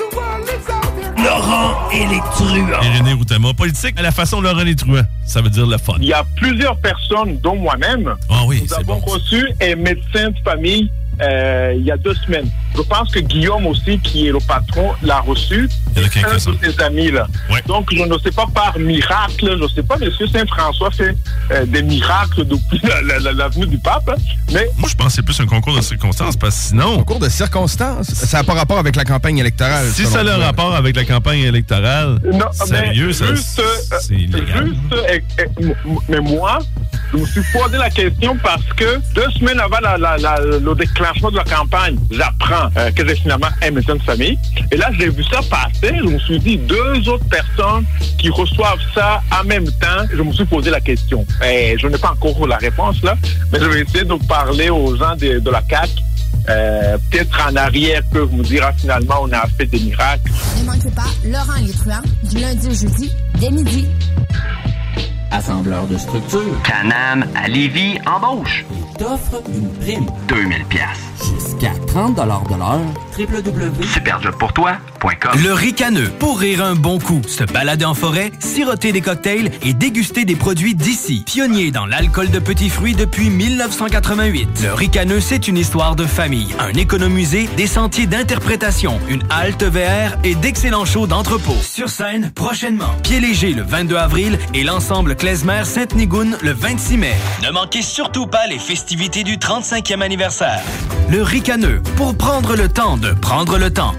The world is out there. Laurent et les truands. Irénée Routama, politique à la façon Laurent les truands. Ça veut dire le fun. Il y a plusieurs personnes, dont moi-même, Ah oui, nous avons bon. reçu un médecin de famille euh, il y a deux semaines. Je pense que Guillaume aussi, qui est le patron, l'a reçu. Un de ses amis là. Donc je ne sais pas par miracle, je ne sais pas, monsieur Saint-François fait euh, des miracles depuis la, la- la- la venue du pape, hein. mais Moi, je pense que c'est plus un concours de circonstances parce que sinon. Concours de circonstances? Ça n'a pas rapport avec la campagne électorale. Si ça a toi. rapport avec la campagne électorale, Non, sérieux, mais ça, juste, euh, c'est illégal. Juste, euh, euh, mais moi, je me suis posé la question parce que deux semaines avant la- la- la- le déclenchement de la campagne, j'apprends euh, que j'ai finalement de famille. Et là, j'ai vu ça passer. Je me suis dit, deux autres personnes qui reçoivent ça en même temps. Je me suis posé la question. Je n'ai pas encore la réponse là, mais je vais essayer de parler aux gens de, la CAC. Euh, Peut-être en arrière peuvent me dire ah, finalement on a fait des miracles. Ne manquez pas Laurent truands du lundi au jeudi dès midi. Assembleur de structure. Canam à Lévis embauche. Il t'offre une prime. 2000 pièces. Jusqu'à 30 de l'heure. Le ricaneux, pour rire un bon coup, se balader en forêt, siroter des cocktails et déguster des produits d'ici. Pionnier dans l'alcool de petits fruits depuis 1988. Le ricaneux, c'est une histoire de famille, un économusée, des sentiers d'interprétation, une halte VR et d'excellents shows d'entrepôt. Sur scène, prochainement. Pied léger le 22 avril et l'ensemble Klezmer Sainte-Nigoune le 26 mai. Ne manquez surtout pas les festivités du 35e anniversaire. Le ricaneux, pour prendre le temps de prendre le temps.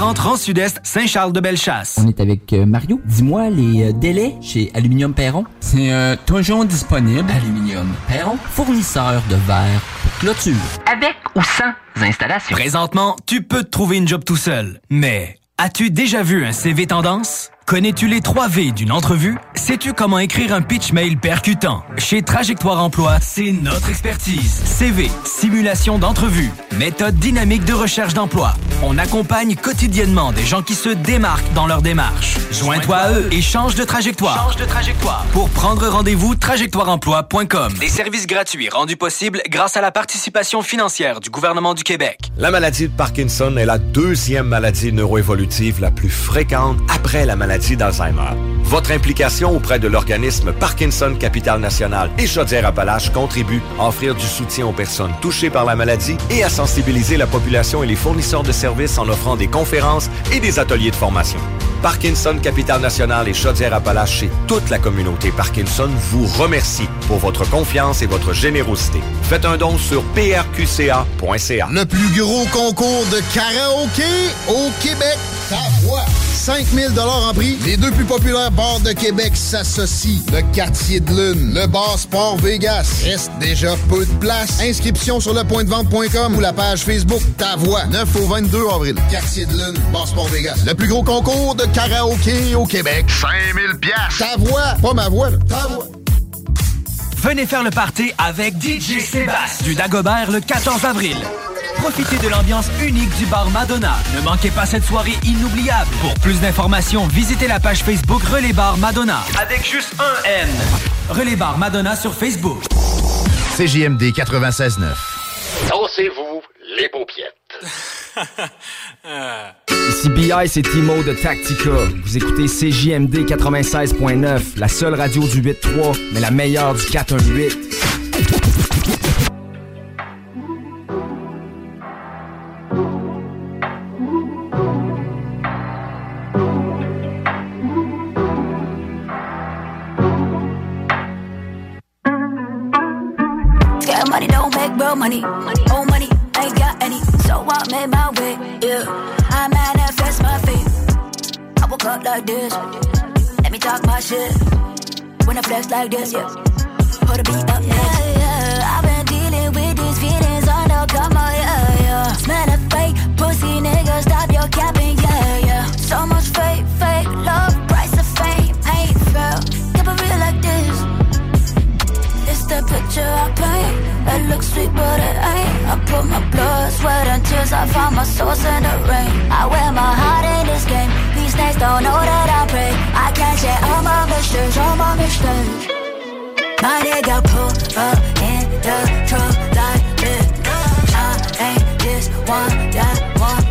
5540 Rang Sud-Est, Saint-Charles-de-Bellechasse. On est avec euh, Mario. Dis-moi les euh, délais chez Aluminium Perron. C'est euh, toujours disponible. Aluminium Perron, fournisseur de verre pour clôture. Avec ou sans installation. Présentement, tu peux te trouver une job tout seul. Mais as-tu déjà vu un CV tendance? Connais-tu les 3 V d'une entrevue? Sais-tu comment écrire un pitch mail percutant? Chez Trajectoire Emploi, c'est notre expertise. CV, simulation d'entrevue, méthode dynamique de recherche d'emploi. On accompagne quotidiennement des gens qui se démarquent dans leur démarche. Joins-toi à eux et change de trajectoire. Change de trajectoire. Pour prendre rendez-vous, trajectoireemploi.com. Des services gratuits rendus possibles grâce à la participation financière du gouvernement du Québec. La maladie de Parkinson est la deuxième maladie neuroévolutive la plus fréquente après la maladie d'Alzheimer. Votre implication auprès de l'organisme Parkinson Capital National et Chaudière-Appalaches contribue à offrir du soutien aux personnes touchées par la maladie et à sensibiliser la population et les fournisseurs de services en offrant des conférences et des ateliers de formation. Parkinson Capital National et Chaudière-Appalaches et toute la communauté Parkinson vous remercie pour votre confiance et votre générosité. Faites un don sur prqca.ca. Le plus gros concours de karaoké au Québec. Ta voix. 5000 en prix. Les deux plus populaires bars de Québec s'associent. Le quartier de lune, le bar Sport Vegas. Reste déjà peu de place. Inscription sur lepointdevente.com ou la page Facebook Ta Voix. 9 au 22 avril. Quartier de lune, bar Sport Vegas. Le plus gros concours de karaoké au Québec. 5000 pièces. Ta voix, pas ma voix, là. ta voix. Venez faire le party avec DJ Sébastien du Dagobert le 14 avril. Profitez de l'ambiance unique du bar Madonna. Ne manquez pas cette soirée inoubliable. Pour plus d'informations, visitez la page Facebook Relais Bar Madonna. Avec juste un N. Relais Bar Madonna sur Facebook. CJMD 96.9. Dansez-vous les paupiètes. Ici BI, c'est Timo de Tactica. Vous écoutez CJMD 96.9, la seule radio du 8.3, mais la meilleure du 418. Real money. Old money, ain't got any. So I made my way, yeah. I manifest my fate. I woke up like this. Let me talk my shit. When I flex like this, yeah. Put a beat up, yeah, yeah. I've been dealing with these feelings undercover, yeah, yeah. Smell of fake pussy, nigga. Stop your capping, yeah, yeah. So much fake, fake love, price of fame. Ain't felt, never real like this. It's the picture I paint. It looks sweet, but it ain't. I put my blood, sweat, and tears. I found my source in the rain. I wear my heart in this game. These snakes don't know that I pray. I can't share all my mistakes, all my mistakes. My nigga pull up in the truck like this. I ain't this one, that one.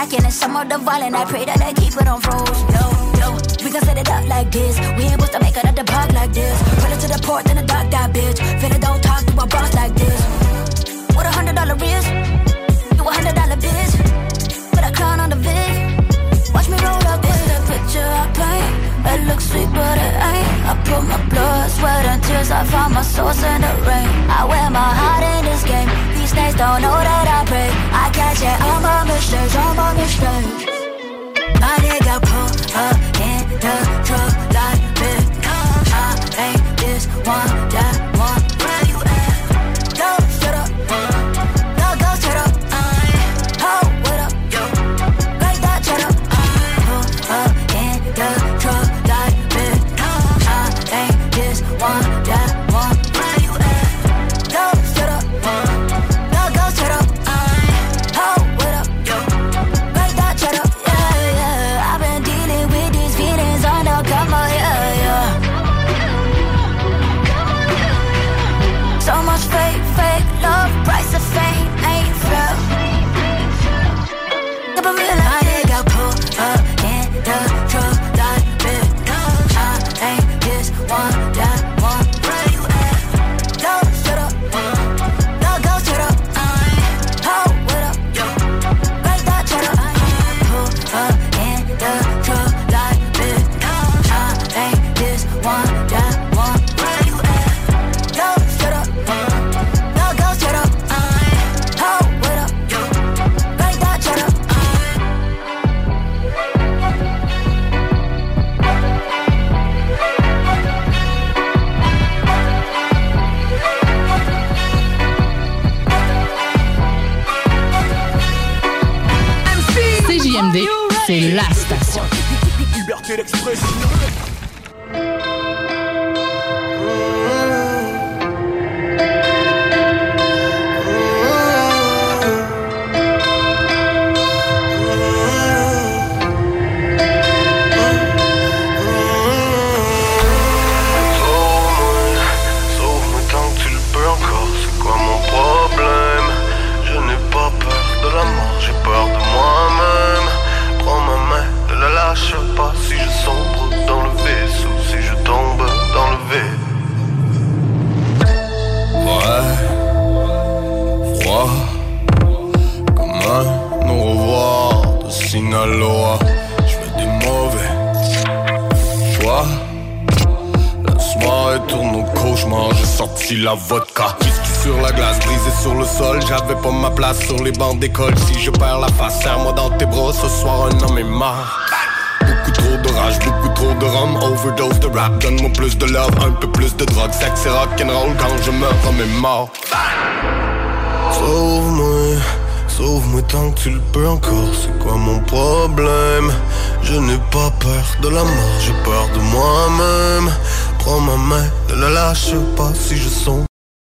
Stacking and some of the violent. I pray that they keep it on froze. Yo, yo, we gon' set it up like this. We ain't supposed to make the park like this. Pull it to the port, then the dock that bitch. Finna don't talk to a boss like this. What a hundred dollar is? You a hundred dollar bitch. Put a crown on the vid. Watch me roll up in the picture I paint. It looks sweet, but it ain't. I put my blood, sweat, and tears. I found my source in the rain. I wear my heart in this game. These snakes don't know that I pray. I can't share all my mistakes, all my mistakes. My nigga pull up in the truck like this. I ain't this one, that one. D'école. Si je perds la face, serre-moi dans tes bras. Ce soir, un homme est mort. Beaucoup trop de rage, beaucoup trop de rhum Overdose de rap, donne-moi plus de love Un peu plus de drogue, sexe et rock'n'roll Quand je meurs, comme est mort Sauve-moi, sauve-moi tant que tu le peux encore, c'est quoi mon problème? Je n'ai pas peur de la mort, j'ai peur de moi-même Prends ma main, ne la lâche pas si je sombre